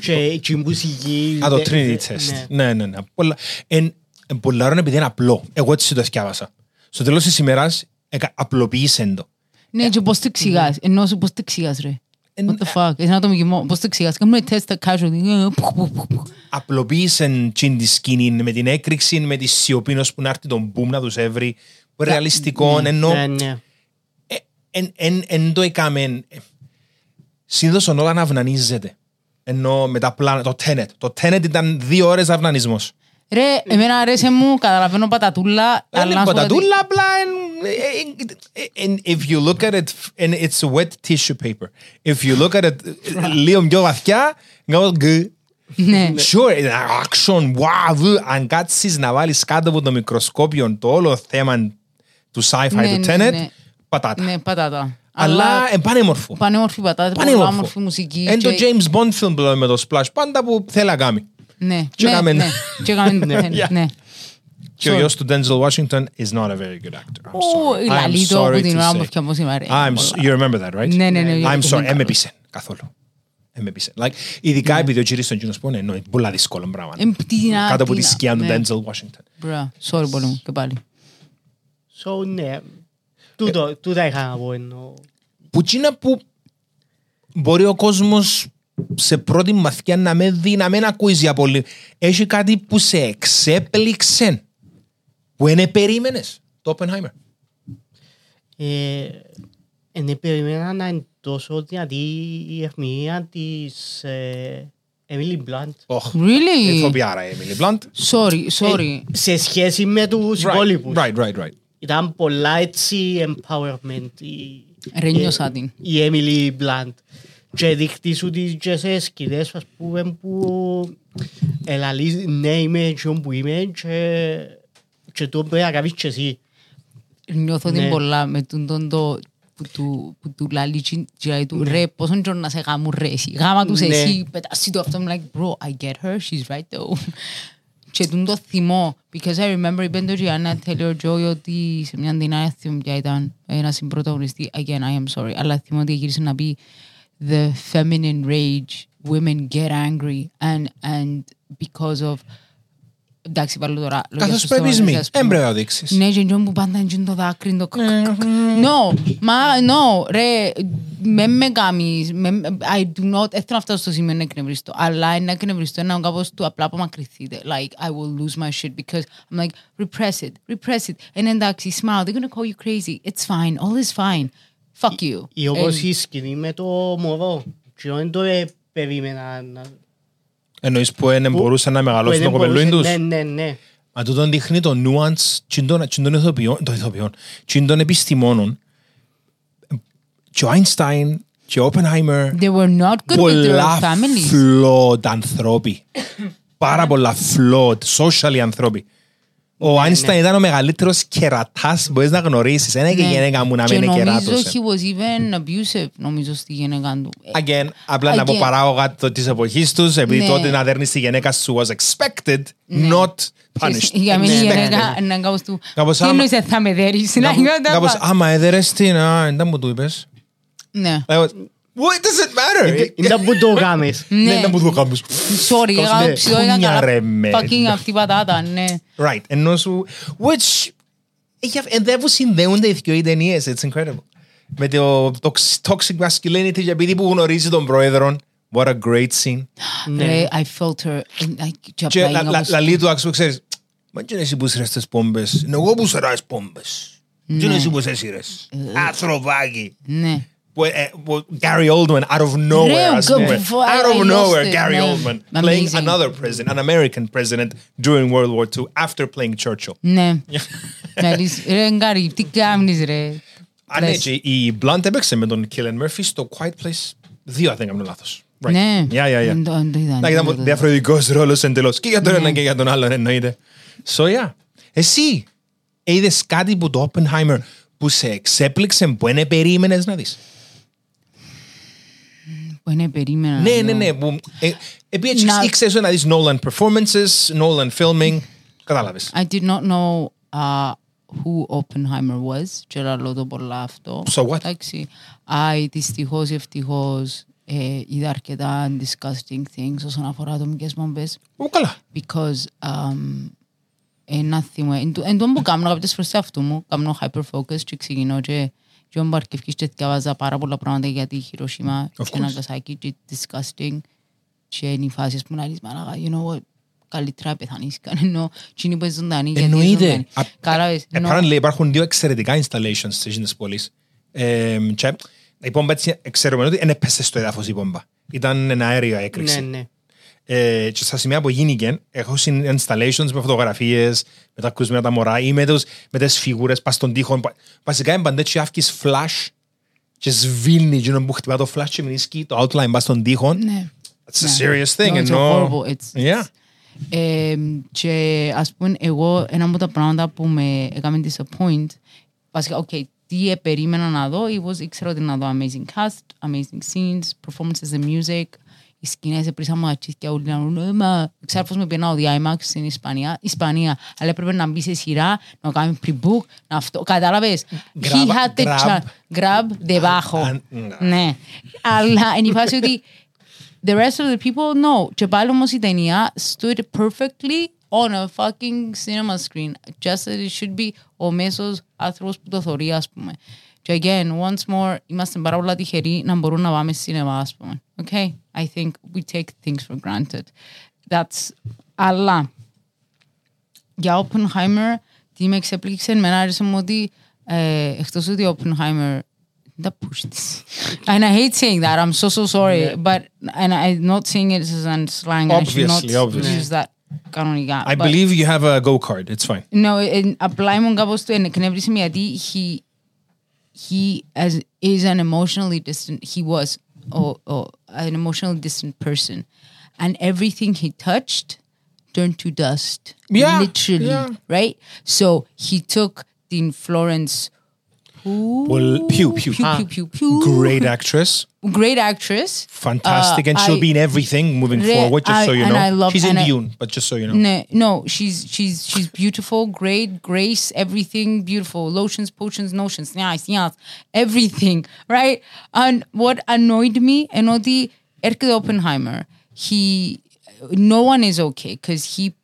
και η μουσική. Α, το δε- Trinity δε- Test. ναι. Ναι, ναι, ναι. Πολλά- Εν, εν πολλά ώρα επειδή είναι απλό. Εγώ έτσι το θυκιάβασα. Στο τέλος της ημέρας, εκα- απλοποίησεν το. Ναι, και πώς το εξηγάς; Ενώ σου πώς το εξηγάς, ρε. Εν- What the fuck; Είναι ατομική μόνο. Πώς το εξηγάς; Κάνουμε τεστ casual. Ε, που, που, που, που. απλοποίησεν την τη σκηνή με την έκρηξη, με τη σιωπή ώσπου που να έρθει τον μπουμ να τους έβρει. Που είναι ρεαλιστικό, ενώ Ναι, ναι. ε, εν, εν, εν το έκαμε. ε, Συνήθως ο Νόλαν αυνανίζεται. Ενώ με τα πλάνα, το Tenet. Το Tenet ήταν δύο ώρες αυνανισμός. Ρε, εμένα αρέσει μου, καταλαβαίνω πατατούλα, Δεν αλλά είναι να σου πω ότι- πατατούλα, απλά εν- εν- εν- if you look at it, and it's wet tissue paper. If you look at it ε, λίγο πιο βαθιά, κάνω γκ. Ναι. Sure, είναι action, wow, βου. αν κάτσεις να βάλεις κάτω από το μικροσκόπιο το όλο θέμα του sci-fi Ναι, του ναι, Tenet, ναι. πατάτα. Ναι, πατάτα. Αλλά είναι πανέμορφο. πανέμορφη πατάτα, πολύ Πανέμορφο. όμορφη μουσική. Είναι το και- James Bond film που λέμε με το Splash πάντα που θέλει να κάνει. Ναι, Και ναι, έκαμε- ναι. Και έκαμε- ναι, Yeah. ναι. Και ο Sorry. γιος του Denzel Washington is not a very good actor. I'm Ω, sorry. I'm λαλεί το sorry από την to ώρα say. που φτιάχνω σήμερα. I'm s- you remember that, right? Ναι, ναι, ναι, I'm γιατί sorry, είναι έμαι καλός. πείσεν καθόλου. Έμαι πείσεν. Like, ειδικά επειδή ο κύριος τον κοινός που είναι, είναι πολύ δύσκολο πράγμα. Εμ, τι να- Κάτω από τι τη να- σκιά του ναι. Denzel Washington. Μπρα, sorry πολύ μου και πάλι. So, ναι. Τούτο- Τούτα είχα να πω εννοώ. Που τσίνα που μπορεί ο κόσμος σε πρώτη μαθηκιά να με δει, να μην ακούει για πολύ. Έχει κάτι που σε εξέπληξε, που είναι περίμενες. Το Oppenheimer. Ε, Εν περιμένα να είναι τόσο δυνατή η ερμηνεία της ε, Emily Blunt. Oh, Really? Ηθοποιάρα η Emily Blunt. Sorry, sorry. Ε, Σε σχέση με τους Right, υπόλοιπους. right, right, right. Ήταν πολλά έτσι empowerment η, Ρε, νιώσα η- την. η Emily Blunt. Και δείχνει σου τις και σε σκηνές ας πούμε που ελαλείς ναι είμαι έτσι που είμαι και, και το πρέπει να κάνεις και εσύ. Νιώθω την Ναι. πολλά με τον τον το που του, που του λαλείς τσι- τσι λαλεί του ρε πόσον καιρό να σε γάμουν ρε εσύ γάμα τους Ναι. εσύ πετάσει το αυτό I'm like bro I get her she's right though και τον το θυμώ because I remember είπε το Gianna Taylor-Joy ότι σε μια δυνάμει θυμώ ποια ήταν ένας συμπρωταγωνιστή again I am sorry αλλά θυμώ ότι γύρισε να πει the feminine rage women get angry and, and because of εντάξει βάλω τώρα λόγια Καθώς στο πρέπει στόμα, μη. ας πούμε. Έμπρεπε να δείξεις. Ναι, και εκείνο που πάντα είναι το δάκρυ, το κακ, κακ, κακ. No, μα, no, ρε, με με κάνεις, με- I do not, δεν θέλω να φτάσω στο σημείο να εκνευριστώ, αλλά να εκνευριστώ είναι κάπως του απλά απομακρυνθείτε. Like, I will lose my shit because I'm like, repress it, repress it. And εντάξει, smile, they're gonna call you crazy. It's fine, all is fine. Fuck you. Ή όπως And- η σκηνή με το μωρό. Και δεν το ε, περίμενα να... Εννοείς που δεν μπορούσε να μεγαλώσει που το δεν κοπελούιν μπορούσε- τους; Ναι, ναι, ναι. Μα τούτο δείχνει το nuance τσιν των- τσιν των ηθοποιών, των ηθοποιών, τσιν των επιστημόνων. Και ο Einstein και ο Oppenheimer They were not good with their πολλά families. flawed ανθρώποι. Πάρα πολλά flawed, socially ανθρώποι. Ο Ναι, Einstein ήταν ο μεγαλύτερος κερατάς που μπορείς να γνωρίσεις. Δεν είναι και η Ναι. γυναίκα μου να Και μην είναι νομίζω κεράτος. he was even abusive, νομίζω, στη γυναίκα του. Again, απλά να πω Again. παράγωγα το- της εποχής τους, επειδή Ναι. τότε να δέρνεις τη γυναίκα σου was expected, not punished. Για μένα η Ναι, ναι, γυναίκα είναι κάπως του. Κάπως Τι άμα- εννοείς θα με δέρεις. να Κάπως- είναι τα Κάπως, πα- άμα έδερες την, α, δεν μου το είπες. Ναι. I was, What does it matter? Είναι που το κάνεις. Ναι, Ναι. δεν μου το κάνεις. Sorry, Κάπως, έκανα ναι, ψηλό, ήταν πούνια, καλά. ρε, με. Fucking αυτή η πατάτα, ναι. Right, ενώ σου, which, έχει αυ- εν δεν που συνδέονται οι δυο οι ταινίες, it's incredible. Με το tox- toxic masculinity και επειδή που γνωρίζει τον πρόεδρο, what a great scene. Ρε, I felt her. and I- και Και απλά λα- είναι λα- όπως- λαλεί του άξου, ξέρεις, μα και είναι εσύ που σειρές τις πόμπες, είναι εγώ που σειράς πόμπες. Και είναι εσύ που σε σειρές. Ανθρωπάκι. Ναι. Που, ε, που Gary Oldman out of nowhere, Ρε, ας πούμε. go- I- Out I of lost nowhere, it, Gary ναι. Oldman playing Amazing. another president, an American president during World War II after playing Churchill. Ναι. Να λύσεις- Ρε, Γκάρι, τι κάνεις, ρε. Α, ναι, Λες. και η Blunt έπαιξε με τον Killian Murphy στο Quiet Place 2, αν δεν κάνω λάθος. Right. Ναι. Yeah, yeah, yeah. Δεν το- δεν το είδα, Να δεν ήταν το είδα. διαφορετικός ρόλος εντελώς. Και για τον Ναι. ένα και για τον άλλον εννοείται. So yeah. Εσύ είδες κάτι που το Oppenheimer που σε εξέπληξε που δεν περίμενες να δεις; Που είναι περίμενα. Ναι, να ναι, δω. ναι. Που, ε, επειδή έτσι Να- ήξερες να δεις Nolan performances, Nolan filming. Κατάλαβες. I did not know uh, who Oppenheimer was. Και λέω το πολλά αυτό. So what? Εντάξει. I δυστυχώς ή ευτυχώς ε, είδα αρκετά disgusting things όσον αφορά ατομικές μπομπές. Ω, καλά. Because um, ένα θυμό, εν τω- εν τω που κάνω κάποιες φορές σε αυτού μου, κάνω hyperfocus και ξεκινώ και και όταν παρκευκείς και διαβάζα πάρα πολλά πράγματα για τη Χειροσύμα Of και course. Ναγκασάκη και disgusting και είναι οι φάσεις που να λες μαλάκα, you know what, καλύτερα πεθανείς καν ενώ και είναι που είναι ζωντανή γιατί είναι Εννοείται. ζωντανή. Α, Κατάλαβες, ε, no. Apparently υπάρχουν δύο εξαιρετικά installations στις εκείνες πόλεις. Ε, και η πόμπα έτσι ξέρουμε ότι δεν έπεσε στο έδαφος η πόμπα. Ήταν ένα αέριο έκρηξη. Ναι, ναι. ε, και στα σημεία που γίνηκε, έχω συν- installations με φωτογραφίες, με τα ακούσματα τα μωρά ή με, τους, με τις φιγούρες πας στον τοίχο. Πα- Βασικά είναι πάντα έτσι άφηκες flash και σβήνει εκείνο που χτυπά το flash και μηνίσκει το outline πας στον τοίχο. Ναι. It's a serious thing. No, it's ενώ- horrible. It's, Yeah. Ε, και ας πούμε εγώ ένα από τα πράγματα που με έκαμε disappoint βασικά, ok, τι περίμενα να δω it was, ήξερα ότι να δω amazing cast, amazing scenes, performances and music οι σκηνές έπρισα μου ατσίσκια όλοι να λένε μα ξέρω πως με πήγαινα ο IMAX στην Ισπανία, Ισπανία αλλά έπρεπε να μπει σε σειρά, να κάνει pre-book να αυτό, κατάλαβες he Grab- had the grab. chance grab debajo Αν- ναι, αλλά είναι η φάση ότι the rest of the people, no. Και πάλι όμως η ταινία stood perfectly on a fucking cinema screen. Just as it should be ο μέσος άνθρωπος που το θωρεί, ας πούμε. Και again, once more, είμαστε πάρα πολλά τυχεροί να μπορούν να πάμε σινεμά, ας πούμε. Okay? I think we take things for granted. That's... Αλλά, για Oppenheimer, τι με εξέπληξε, με άρεσε μου ότι ε, εκτός ότι ο Oppenheimer the push this. And I hate saying that. I'm so so sorry, but and I'm not saying it as an slang. I should Obviously, not obviously. use that κανονικά. I But- believe you have a go card. It's fine. No, εν- απλά ήμουν κάπως του εκνεύρισε με γιατί he, he as, is an emotionally distant, he was oh, oh, an emotionally distant person. And everything he touched turned to dust. Yeah, Literally, yeah. right? So he took the Florence Pugh, Well, Pugh, Pugh. Pugh, Pugh, Pugh, Pugh. Great actress great actress. Fantastic, uh, and she'll I, be in everything moving re, forward. Just I, so you know, love, she's in Dune, but just so you know, no, no, she's she's she's beautiful, great, grace, everything beautiful, lotions, potions, notions, nice, yes, everything, right? And what annoyed me, and all the Erke Oppenheimer, he, no one is okay because he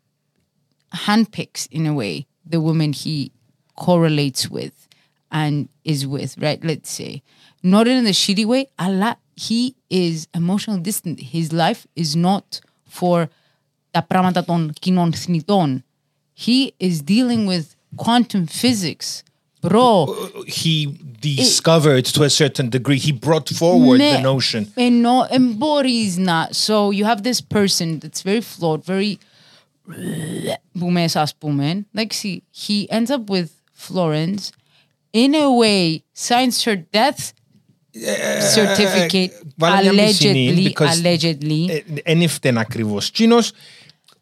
handpicks in a way the woman he correlates with and is with, right? Let's say Not in a shitty way, αλλά he is emotionally distant. His life is not for τα πράγματα των κοινών θνητών. He is dealing with quantum physics. Bro, He discovered to a certain degree, he brought forward Ναι, the notion. Ενώ εν μπορείς να. So you have this person that's very flawed, very. που μέσα ας πούμε. Εντάξει, he ends up with Florence. In a way, signs her death certificate. βάλε μια μισή, allegedly, because- allegedly. Εν ήρθε ακριβώς τσίνος.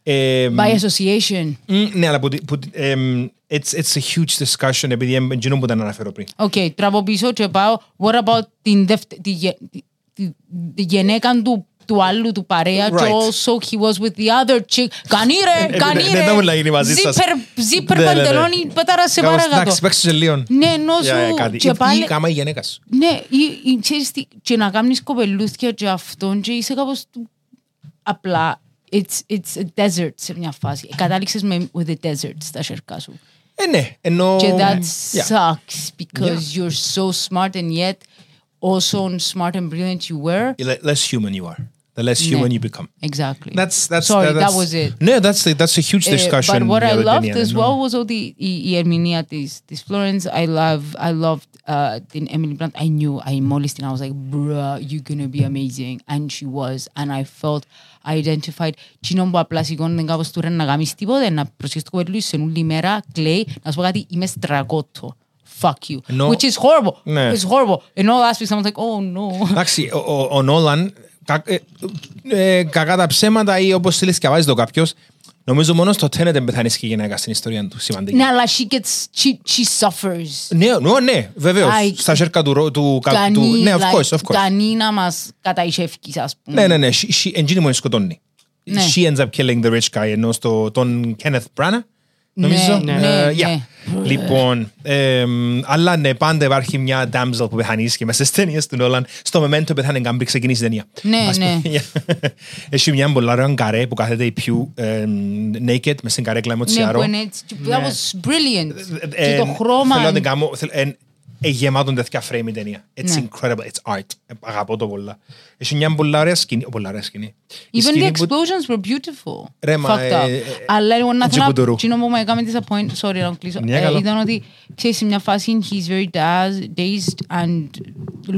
Ε, by association. μ, Ναι, αλλά που, που, εμ, it's, it's a huge discussion επειδή είναι εκείνο που δεν αναφέρω πριν. Οκ, τραβώ πίσω και πάω. What about την δευτε- τη, γε- τη- τη- τη γυναίκα του, του άλλου του παρέα και Right. also he was with the other chick. Κανεί ρε, Ε, κανεί ναι, ρε. δεν θα μιλάει μαζί σας. Ζήπερ, ζήπερ Ναι, ναι, ναι. παντελόνι, πέταρα σε Κάπως, παρακάτω. Εντάξει, παίξε σε λίγο. Ναι, ενώ Για, για σου κάτι. και Ή- πάλι... Ή κάμα η γυναίκα σου. Ναι, ή, ή, ξέρεις τι, και να κάνεις κοπελούθια και αυτόν και είσαι κάπως του... Απλά, it's, it's a desert σε μια φάση. Κατάληξες με with the desert στα σέρκα σου. Ε, ναι, ενώ... Και that Yeah. sucks because you're so smart and yet also smart and brilliant you were. The less human you are, the less human Ναι. you become. Exactly. That's, that's, Sorry, that's, that was it. Ναι, that's, that's a huge Ε, discussion. but what για I την loved ταινία, as ναι. well was ότι η, η ερμηνεία της, της Florence, I love, I loved uh, την Emily Blunt. I knew, I μόλις την, I was like, bruh, you're gonna be amazing. And she was. And I felt, I identified. Τσινόν που απλά σηκώνεται κάπως του ρε να κάνεις τίποτε, να προσχέσεις το κοπέλου σε όλη μέρα, κλαίει, να σου πω κάτι, είμαι στραγότο. Fuck you. Ενώ- Which is horrible. Ναι. It's horrible. Ενώ last week someone's like, oh no. Εντάξει, ο, ο, ο Νόλαν, κα, ε, ε, κακά τα ψέματα ή όπως θέλεις σκευάζει το κάποιος, νομίζω μόνος στο Tenet δεν πεθάνει και η γυναίκα στην ιστορία του, σημαντική. Ναι, αλλά she gets, she, she suffers. Ναι, ναι, ναι, βεβαίως. Ai, Στα σέρκα του, ρο- του, κα- Κανεί, του ναι, of like, course, of course. κανεί να μας καταϊσεύκεις, ας πούμε. Ναι, ναι, ναι, she- she- εντζήνη μου σκοτώνει. Ναι. She ends up killing the rich guy, ενώ στο, τον Kenneth Branagh, νομίζω; Ναι, Ε, ναι, yeah. ναι. Λοιπόν, εμ, αλλά ναι, πάντα υπάρχει μια damsel που πεθάνει και μέσα στις ταινίες του Νόλαν. Στο Memento πεθάνε καν πριν ξεκινήσει η ταινία. Ναι, Ας πούμε, ναι. yeah. Έχει μια πολλά ωραία καρέ που κάθεται η Pew εμ, naked μες στην καρέκλα με Ναι, τσιάρο. που είναι έτσι. That was brilliant. Ε, Και το χρώμα. Θέλω να την κάνω. Θέλω- εν- ε, γεμάτον τέτοια frame η ταινία. It's Ναι. incredible. It's art. Ε, Αγαπώ το πολλά. Έχει μια πολλά ωραία σκηνή. Πολλά ωραία σκηνή. Η Even the σκηνή που- explosions were beautiful. Ρε, μα, Fucked up. ε, ε, Αλλά εγώ να έτσι θέλω που το ρου. να... Κοινό που με έκαμε disappoint, sorry να κλείσω, Ναι, ε, καλό. ήταν ότι, ξέρεις, σε μια φάση he's very daz- dazed and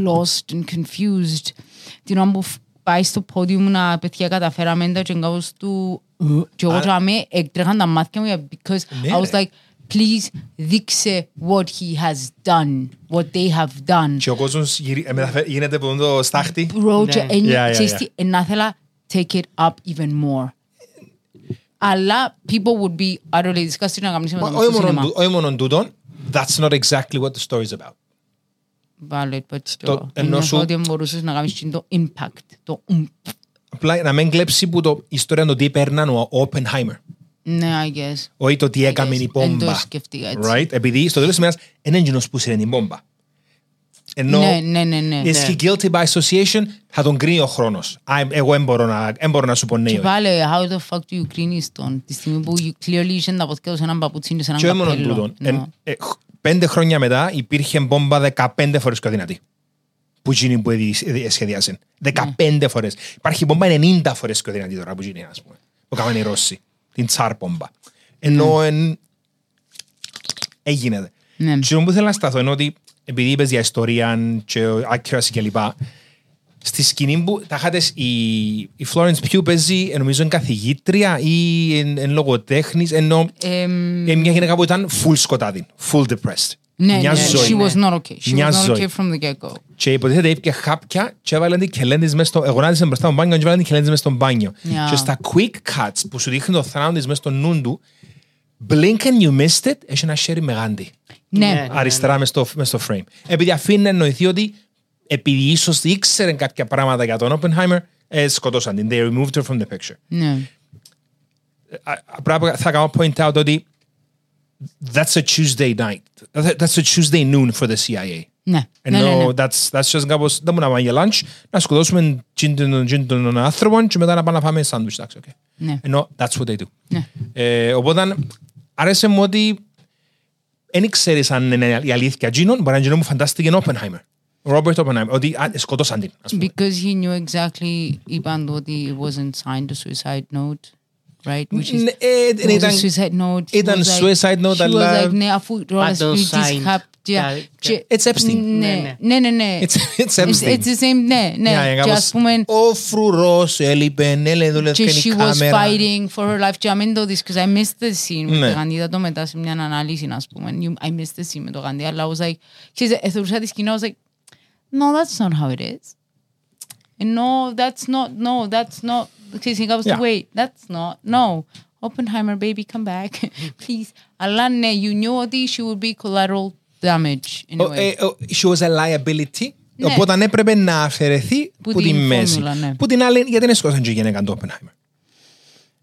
lost and confused. Την ώρα που φ- πάει στο podium να παιδιά καταφέραμε τα και κάπως του και εγώ τζάμε έκτρεχαν τα μάτια μου για- because Ναι, I was ρε. like please δείξε what he has done what they have done Και ο κόσμος γυρι- ε, μεταφε- γίνεται από το στάχτη. bro και Ναι. εν- Yeah, yeah, ξέρεις yeah. τι, ε, να θέλα take it up even more αλλά people would be utterly disgusted να κάνεις με το Όχι στο μόνο σινεμά τού- όχι μόνο τούτον, that's not exactly what the story is about. Valid, but Το- still. ενώ Ενώ σου- ότι μπορούσες να κάνεις και το impact, το ump. Απλά να μην κλέψει που το ιστορία το τι έπαιρναν ο Oppenheimer. Ναι, I guess. Όχι το τι έκαμε guess. η Εν το πόμπα. σκεφτήκα έτσι. Right? Επειδή στο τέλος της ημέρας είναι εκείνος που σύρε την πόμπα. Ενώ Ναι, ναι, ναι, ναι. is he guilty by association, θα τον κρίνει ο χρόνος. Α, Εγώ δεν μπορώ να, δεν μπορώ να σου πω ναι. Και όχι. πάλι, how the fuck do you κρίνεις τον, τη στιγμή που you clearly είχε τα ποδιά του σε έναν παπούτσι και σε έναν Και όχι μόνο καπέλο. τούτον. No. Εν- ε, χ- Πέντε χρόνια μετά υπήρχε μπόμπα 15 φορές πιο δυνατή. Που εκείνη που έδι- έδι- σχεδιάσε. 15 φορές. Υπάρχει μπόμπα 90 φορές πιο δυνατή τώρα που εκείνη, ας πούμε. Που κάνουν οι Ρώσοι. Την τσάρ μπόμπα. Ενώ εν... έγινε. Ναι. Και που θέλω να σταθώ είναι ότι επειδή είπες για ιστορία και accuracy και λοιπά, στη σκηνή που τα είχατε, η, η Florence Pugh παίζει, ε, νομίζω, είναι καθηγήτρια ή εν, εν λογοτέχνης, ενώ Εμ, ε, μια γυναίκα που ήταν full σκοτάδι, full depressed. Ναι, μια ναι, ζωή. she was not okay. She Μια was not ζωή. okay from the get-go. Και υποτίθεται είπε χάπια και έβαλαν την κελέντης μέσα στο... Εγωνάτισε μπροστά στο μπάνιο και έβαλαν την κελέντης μέσα στο μπάνιο. Yeah. Και στα quick cuts που σου δείχνει το θράνο της μέσα στο νου του, blink and you missed it, έχει ένα χέρι με γάντι. Ναι, Ναι. Αριστερά μες στο, μες στο frame. Επειδή αφήνει να εννοηθεί ότι επειδή ίσως ήξερε κάποια πράγματα για τον Oppenheimer, ε, σκοτώσαν την. They removed her from the picture. ναι. Α- Απλά θα κάνω point out ότι that's a Tuesday night. That's a Tuesday noon for the CIA. Ναι, ναι, ναι, ναι. Ενώ that's, that's just κάπως, δεν μπορούμε να πάμε για lunch, να σκοτώσουμε τζιν τον- τζιν τον άνθρωπο και μετά να πάμε να φάμε σάντουιτς. εντάξει, okay. Ναι. Ενώ that's what they do. Ναι. Ε, οπότε άρεσε μου ότι δεν ξέρεις αν είναι η αλήθεια τζίνον, μπορεί να είναι τζίνον που φαντάστηκε ο Oppenheimer. Ο Robert Oppenheimer, ότι α, σκοτώσαν την. ας πούμε. Because he knew exactly, είπαν το ότι it wasn't signed a suicide note, right? Which is, Ναι, ε, it was ήταν- a suicide note. He ήταν was like- suicide note, he was αλλά- like, ναι, αφού τώρα Πάντως σπίτι signed. κάποια... Yeah, και- It's Epstein. Ναι, ναι, ναι, ναι. It's- it's Epstein. It's the same, ναι, ναι. Yeah, Και κάπως, ας πούμε, Ο φρουρός έλειπε, έλε δούλευε και η she was κάμερα. fighting for her life. Και αμήν το δεις, because I missed the scene. Ναι. Με το Γαντί, είδα το μετά σε μια ανάλυση, ας πούμε. You- I missed the scene με το Γαντί, αλλά I was like, ξέρεις, εθωρούσα τη σκηνή, I was like, no, that's not how it is. And no, that's not, no, that's not, ξέρεις, είναι κάπως, Yeah. wait, that's not, no. Oppenheimer, baby, come back, please. Αλλά ναι, you knew ότι she would be collateral damage. in a Ο- way. ε, ο- She was a liability. Ναι. Οπότε έπρεπε να αφαιρεθεί Που που τη την μέση. φόρμουλα, ναι. Που την άλλη, γιατί δεν σκόσαν και η γυναίκα του Oppenheimer.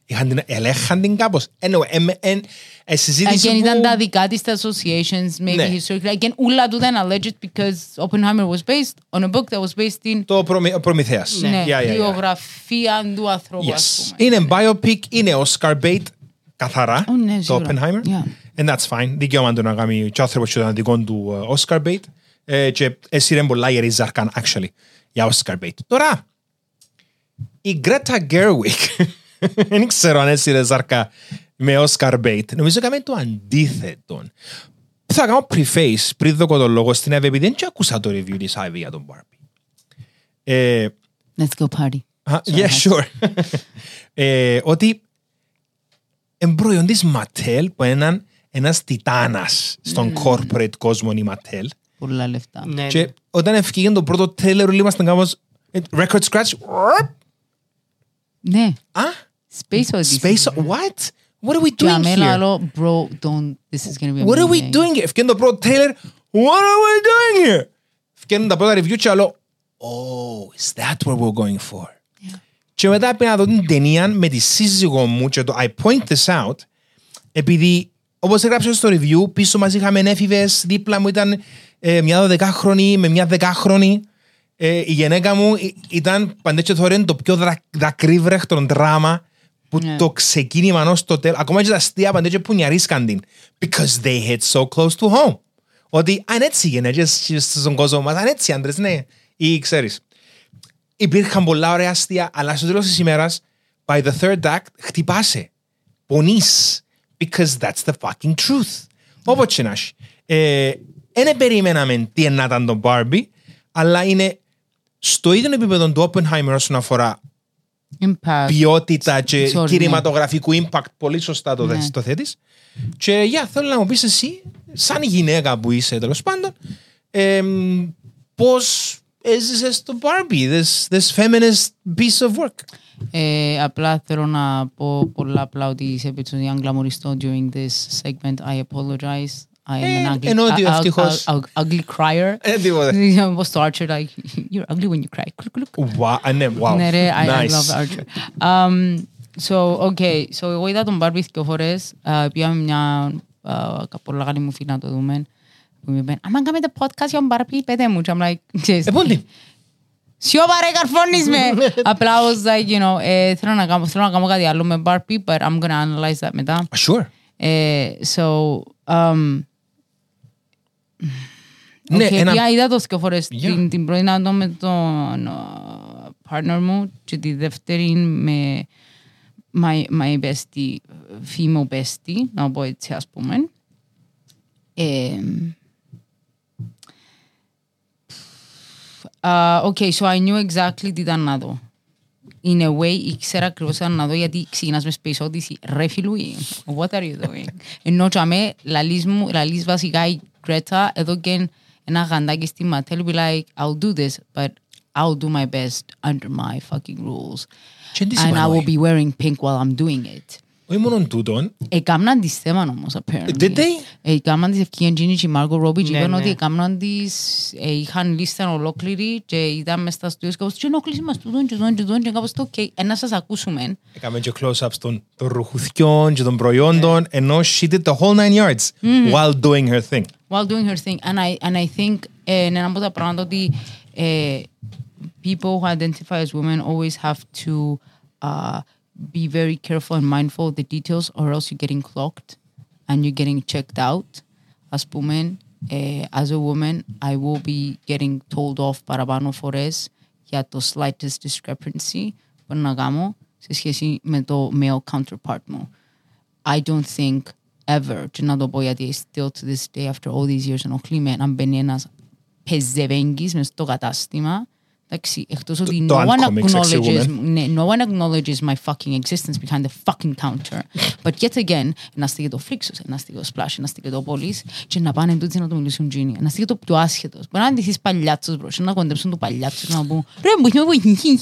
Είχαν την, ελέγχαν την κάπως. Anyway, εμ, εν, ε, συζήτηση Again, που... ήταν τα δικά της τα associations, maybe Ναι. historically. Again, ούλα του ήταν alleged because Oppenheimer was based on a book that was based in Το προμη, ο Προμηθέας. ναι, Yeah, yeah, yeah. βιογραφία του ανθρώπου, ας Yes. πούμε. Είναι biopic, είναι Oscar bait, καθαρά, Ω, ναι, το σίγουρα. Oppenheimer. Yeah. And that's fine. Δικαίωμα του να κάνει και ο άνθρωπος και τον δικό του ε, Oscar bait. Ε, και έσυρε πολλά η Ριζαρκάν, actually, για Oscar bait. Τώρα, η Greta Gerwig, δεν ξέρω αν έσυρε ζαρκά με Oscar bait. Νομίζω έκαμε το αντίθετο. Θα κάνω preface πριν δω τον λόγο στην Εύη, επειδή δεν και άκουσα το review της Ivy για τον Barbie. Ε, Let's go party. Α, Yeah, sure. ε, ότι είναι προϊόν της Mattel που είναι έναν, ένας τιτάνας στον corporate κόσμο η Mattel Πολλά λεφτά. Ναι, και όταν ευκήγε το πρώτο τρέλερ όλοι ήμασταν κάπως ε, record scratch Ναι. Α, Space Odyssey. space, what? What are we Και doing αμένα here? άλλο, bro, don't, this is gonna be What are we amazing. doing here? Ευκήγε το πρώτο τρέλερ What are we doing here? Ευκήγαν τα πρώτα review και άλλο Oh, is that what we're going for? Και μετά πήγα να δω την ταινία με τη σύζυγό μου και το I point this out επειδή όπως έγραψε στο review πίσω μας είχαμε έφηβες, δίπλα μου ήταν ε, μια δεκάχρονη με μια δεκάχρονη ε, η γυναίκα μου ε, ήταν παντέτσι θωρέν το πιο δρα, δακρύβρεχτο δράμα που Ναι. το ξεκίνημα ως το τέλος ακόμα και τα αστεία παντέτσι που νιαρίσκαν την because they hit so close to home ότι αν έτσι οι γυναίκες στον κόσμο μας αν έτσι οι άντρες ναι ή ξέρεις υπήρχαν πολλά ωραία αστεία, αλλά στο τέλος της ημέρας, by the third act, χτυπάσαι. Πονείς. Because that's the fucking truth. Όπως και να έχει. Ε, Δεν περίμεναμε τι να ήταν το Barbie, αλλά είναι στο ίδιο επίπεδο του Oppenheimer όσον αφορά Impact. ποιότητα και Sorry, κινηματογραφικού impact. Πολύ σωστά το, Ναι. θες- το θέτεις. Και για θέλω να μου πεις εσύ, σαν γυναίκα που είσαι τέλος πάντων, εμ, πώς έζησες το Barbie, this, this feminist piece of work. Ε, απλά θέλω να πω πολλά απλά ότι σε επεισόδιο γκλαμουριστώ during this segment. I apologize. I am Ε, an ugly, ενώ ότι a- a- ευτυχώς- a- a- ugly crier. Ε, τίποτε. Όπως το Archer, like, you're ugly when you cry. Κλουκ, κλουκ. Wow, α, ναι, wow. Ναι ρε, I, I Nice. love Archer. Um, so, okay, so εγώ είδα τον Barbie δύο φορές. Uh, πήγαμε μια uh, πολλά καλή μου φίλη να το δούμε. Που μου είπε, άμα κάνετε podcast για τον Barbie, πέτε μου. Και I'm like, ξέρεις, Ε, πόντι. Σιώπα ρε καρφώνεις με. Απλά I was like, you know, ε, θέλω, να κάνω, θέλω να κάνω κάτι άλλο με Barbie, but I'm gonna analyze that μετά. Sure. Ε, so, um, Ναι, okay, ένα- πια είδα το δύο φορές. Yeah. Την, την πρώτη να δω με τον uh, partner μου και τη δεύτερη με my, my bestie, female bestie, να πω έτσι ας πούμε. Ε, uh, okay, so I knew exactly τι ήταν να δω. In a way, ήξερα ακριβώς τι ήταν να δω γιατί ξεκινάς με Space Odyssey. Ρε φιλούι, what are you doing? Ενώ και αμέ, λαλείς μου, λαλείς βασικά η Greta, εδώ και ένα γαντάκι στη Mattel, be like, I'll do this, but I'll do my best under my fucking rules. Και τι And I will σημαίνει. be wearing pink while I'm doing it. Όχι μόνο τούτον. Έκαναν τις θέμα όμως, apparently. Did they? Έκαναν τις ευκαιρίες Gini και η Margot Robbie και Ναι, είπαν ναι. ότι έκαναν τις, ε, είχαν λίστα ολόκληρη και ήταν μες στα στούντιο και κάπως «Και ενόχληση μας τούτον και τούτον και τούτον» και κάπως το «ΟΚ, ε, να σας ακούσουμε». Έκαμε και close-ups των, των ρουχουθιών και των προϊόντων, ενώ she did the whole nine yards while doing her thing. while doing her thing. And I, and I think ε, είναι ένα από τα πράγματα ότι ε, people who identify as women always have to uh, be very careful and mindful of the details or else you're getting clocked and you're getting checked out. Ας πούμε, ε, as a woman, I will be getting told off παραπάνω φορές για το slightest discrepancy που να κάνω σε σχέση με το male counterpart μου. I don't think ever, και να το πω γιατί still to this day after all these years ενοχλεί με να μπαίνει ένας πεζεβέγγις μες στο κατάστημα Εντάξει, εκτός ότι το no one, Uncomics acknowledges, εξηγούμε. ναι, no one acknowledges my fucking existence behind the fucking counter. But yet again, να στείλει το Flixus, να στείλει το Splash, να στείλει το Police και να πάνε τούτοι να το μιλήσουν Genie. Να στείλει το πιο άσχετος. Μπορεί να αντιθείς παλιάτσος μπρο, και να κοντέψουν το παλιάτσος και να πούν «Ρε, μου είχε μου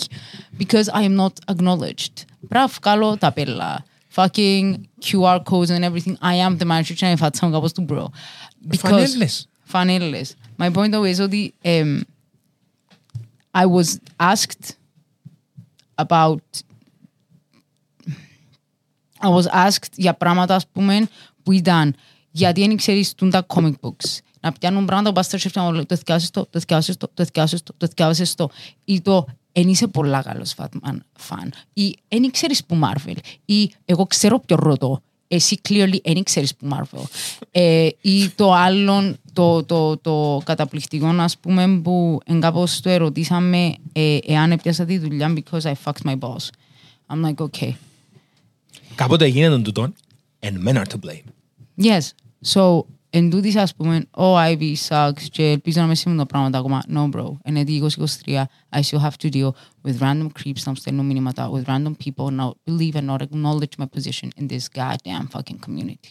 Because I am not acknowledged. Πρέπει να βγάλω τα πέλα. Fucking QR codes and everything. I am the manager και να φάτσα μου κάπως του bro. Because- Φανέλες. Φανέλες. My point though is ότι εμ, I was asked about I was asked για πράγματα ας πούμε που ήταν γιατί δεν ξέρεις τούν τα comic books; Να πιάνουν πράγματα που πας στο σεφ και να λέω, το θυκιάσεις το, το θυκιάσεις το, το θυκιάσεις το, το θυκιάσεις το ή το εν είσαι πολλά καλός φαν, φαν ή εν ξέρεις που Marvel ή εγώ ξέρω ποιο ρωτώ. Εσύ clearly δεν ξέρεις που Marvel ε, ή το άλλο το, το, το καταπληκτικό ας πούμε που εν κάπως το ερωτήσαμε ε, εάν έπιασα τη δουλειά because I fucked my boss I'm like okay Κάποτε γίνεται τον τούτον, and men are to blame. Yes. So, εν τούτης ας πούμε, oh, Ivy sucks και ελπίζω να με σημαίνουν τα πράγματα ακόμα. No, bro. Εν έτη 2023, I still have to deal with random creeps να μου στέλνουν μηνύματα, with random people not believe and not acknowledge my position in this goddamn fucking community.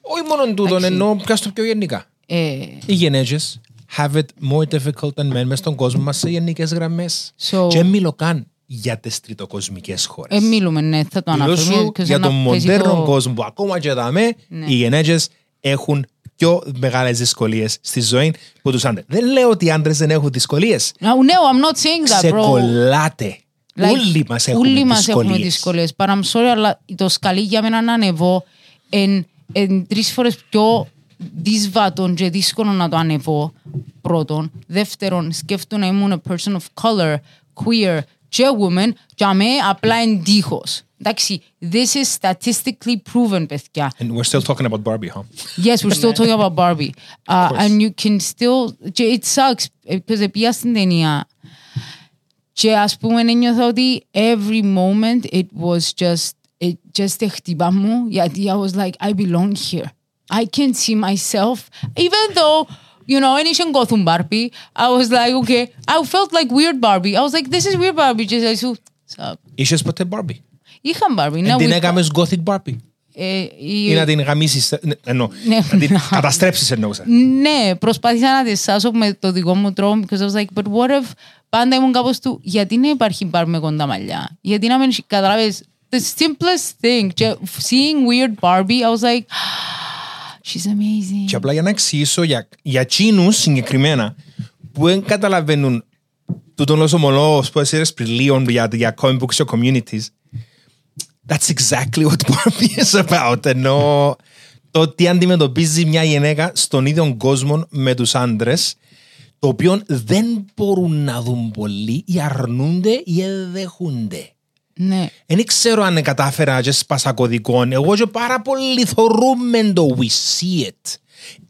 Όχι μόνο τούτον, Εντάξει. ενώ πιάσ' το πιο γενικά. Ε, Οι γυναίκες have it more difficult than men μες στον κόσμο μας σε γενικές γραμμές. So- Και μιλώ καν για τις τριτοκοσμικές χώρες. ε, μιλούμε, ναι, θα το Μιλώ αναφέρουμε. σου because για να τον παίζει μοντέρνο το- κόσμο που ακόμα και δαμέ Ναι. οι γυναίκες έχουν πιο μεγάλες δυσκολίες στη ζωή που τους άντρες. Δεν λέω ότι οι άντρες δεν έχουν δυσκολίες. No, no, I'm not saying that, bro. Ξεκολλάτε. Like, Όλοι μας έχουμε όλοι μας έχουμε δυσκολίες. δυσκολίες. But I'm sorry, αλλά το σκαλί για μένα να ανεβώ εν, εν τρεις φορές πιο δύσβατον και δύσκολο να το ανεβώ πρώτον. Δεύτερον, σκέφτομαι να ήμουν a person of color, queer και woman για με απλά εν τείχος. Εντάξει, this is statistically proven, παιδιά. And we're still talking about Barbie, huh? Yes, we're still talking about Barbie. Uh, course. and you can still... και It sucks, because πήγα στην ταινία και ας πούμε ένιωθα ότι every moment it was just... It just χτύπα μου γιατί I was like, I belong here. I can see myself, even though you know, and είχε Gotham Barbie. I was like, okay, I felt like weird Barbie. I was like, this is weird Barbie. Και σου, «Sup?» Είχες ποτέ Barbie. Είχα Barbie. ναι, Εν την with- έκαμες Gothic Barbie. ε, η- Ή να την γαμίσεις, ε, εννοώ, Ναι. να την καταστρέψεις εννοούσα. Ναι, προσπάθησα να τη σάσω με το δικό μου τρόπο because I was like, but what if πάντα ήμουν κάπως του, γιατί να υπάρχει Barbie με κοντά μαλλιά, γιατί να μην καταλάβεις, the simplest thing, και seeing weird Barbie, I was like, She's amazing. Και απλά για να εξηγήσω για, για τσίνους συγκεκριμένα που δεν καταλαβαίνουν τούτον όσο μολό σπέσιρες πριλίων για, για comic books και communities that's exactly what Barbie is about ενώ το τι αντιμετωπίζει μια γυναίκα στον ίδιο κόσμο με τους άντρες το οποίο δεν μπορούν να δουν πολύ ή αρνούνται ή εδέχονται. Ναι, Δεν ξέρω αν κατάφερα και σπάσα κωδικών. Εγώ και πάρα πολύ θορούμε το we see it.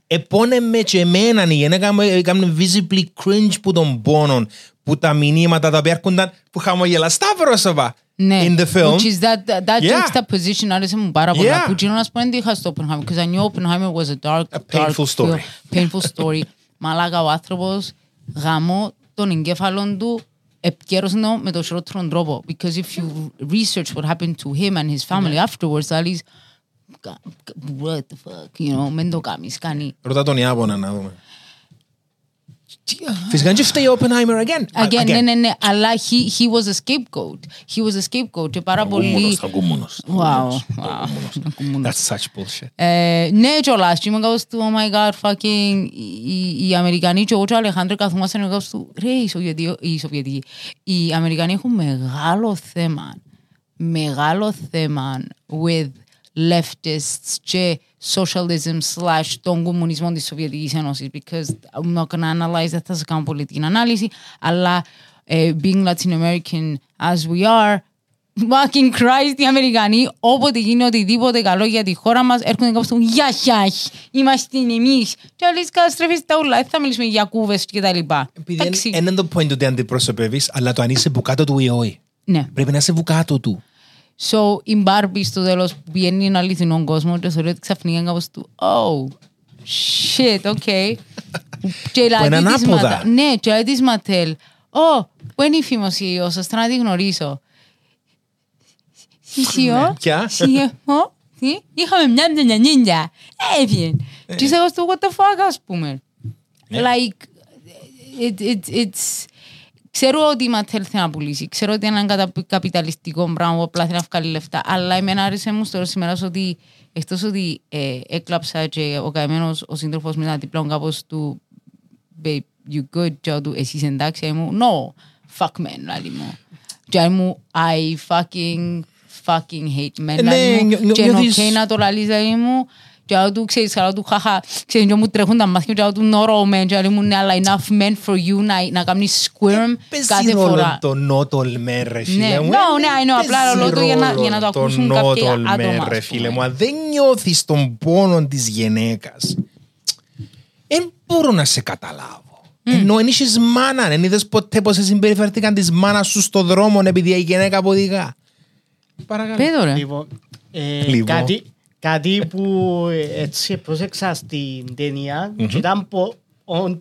Επώνε με και εμένα η γυναίκα μου έκανε visibly cringe που τον πόνον που τα μηνύματα τα οποία έρχονταν που χαμογελαστά πρόσωπα ναι. in the film. Which is that, that, that Yeah. juxtaposition άρεσε μου πάρα πολλά. Yeah. Που γίνω να σου πω δεν είχα στο Oppenheimer, because I knew Oppenheimer was a dark, A painful dark story. film, painful story. Μαλάκα ο άνθρωπος γαμώ τον εγκέφαλο του επικέρωσε το με τον χειρότερο τρόπο. Because if you research what happened to him and his family afterwards, θα λες, what the fuck, you know, μεν το κάνεις, κάνει. Ρώτα τον Ιάπωνα να δούμε. Φυσικά και φταίει ο Oppenheimer again. Again, ναι, ναι, ναι, αλλά he, he was a scapegoat. He was a scapegoat και πάρα πολύ... Αγκούμονος. Wow, wow. Αγκούμονος. That's such bullshit. Ε, ναι, κιόλας, και είμαι κάπως του, oh my god, fucking, οι, οι Αμερικανοί και εγώ και ο Αλεχάνδρε καθόμαστε και κάπως του, ρε, οι Σοβιετικοί, οι Σοβιετικοί, οι Αμερικανοί έχουν μεγάλο θέμα, μεγάλο θέμα with leftists και socialism slash τον κομμουνισμό της Σοβιετικής Ένωσης because I'm not gonna analyze, δεν θα σας κάνω πολιτική ανάλυση, αλλά ε, being Latin American as we are, fucking Christ, οι Αμερικανοί, όποτε γίνει οτιδήποτε καλό για τη χώρα μας, έρχονται κάπως του «Γεια, γεια, είμαστε εμείς». Και άλλοι καταστρέφεις τα ούλα, δεν θα μιλήσουμε για κούβες και τα λοιπά. Επειδή Εντάξει. δεν είναι το point ότι αντιπροσωπεύεις, αλλά το αν είσαι που κάτω του ή όχι. Ναι. Πρέπει να είσαι που κάτω του. So, η Barbie στο τέλος που βγαίνει έναν αληθινό κόσμο και θεωρεί ότι ξαφνικά είναι κάπως του «Oh, shit, okay». και είναι λέει της ανάποδα. Ματα- Ναι, και λέει της Ματέλ «Oh, πού είναι η φημοσίω σας, θέλω να τη γνωρίσω». Σισιό, Ποια; σιό, τι, είχαμε μια μια νίνια, έφυγε. Και είσαι εγώ στο what the fuck, ας πούμε. Like, it, it, it's... Ξέρω ότι η Ματέλ θέλει να πουλήσει. Ξέρω ότι είναι ένα κατα- καπιταλιστικό πράγμα που απλά θέλει να βγάλει λεφτά. Αλλά εμένα άρεσε μου στο σήμερα ότι εκτός ότι ε, έκλαψα και ο καημένος ο σύντροφος με ένα διπλό κάπως του babe, you good, και του εσείς εντάξει, μου, no, fuck men, λάλη μου. Και μου, I fucking, fucking hate men, Ε, λάλη ναι, μου. νιώ- νιώ- Και είναι νιώθεις- ok να το λαλείς, λάλη μου. Και άλλο του ξέρεις, καλά του χαχα, ξέρεις, και μου τρέχουν τα μάτια και άλλο του no man, και άλλο μου ναι, αλλά enough men for you να, να κάνεις squirm Παίζει κάθε ρόλο φορά. το νότολμέ ρε φίλε Ναι, μου. no, Ε, ναι, I know, απλά παίζει λέω το για να- για να το ρόλο ακούσουν κάποια νότολμέ, άτομα, ρε ας φίλε πούμε. μου. Αν δεν νιώθεις τον πόνο της γυναίκας, δεν μπορώ να σε καταλάβω. Ενώ εν είχες μάνα, δεν είδες ποτέ πως συμπεριφερθήκαν της μάνας σου στο δρόμο επειδή η γυναίκα αποδηγά. Παρακαλώ. Πέτω ρε. Λοιπόν, ε, Λοιπόν. Κάτι, κάτι που ε, έτσι πρόσεξα στην ταινία και ήταν πο- on,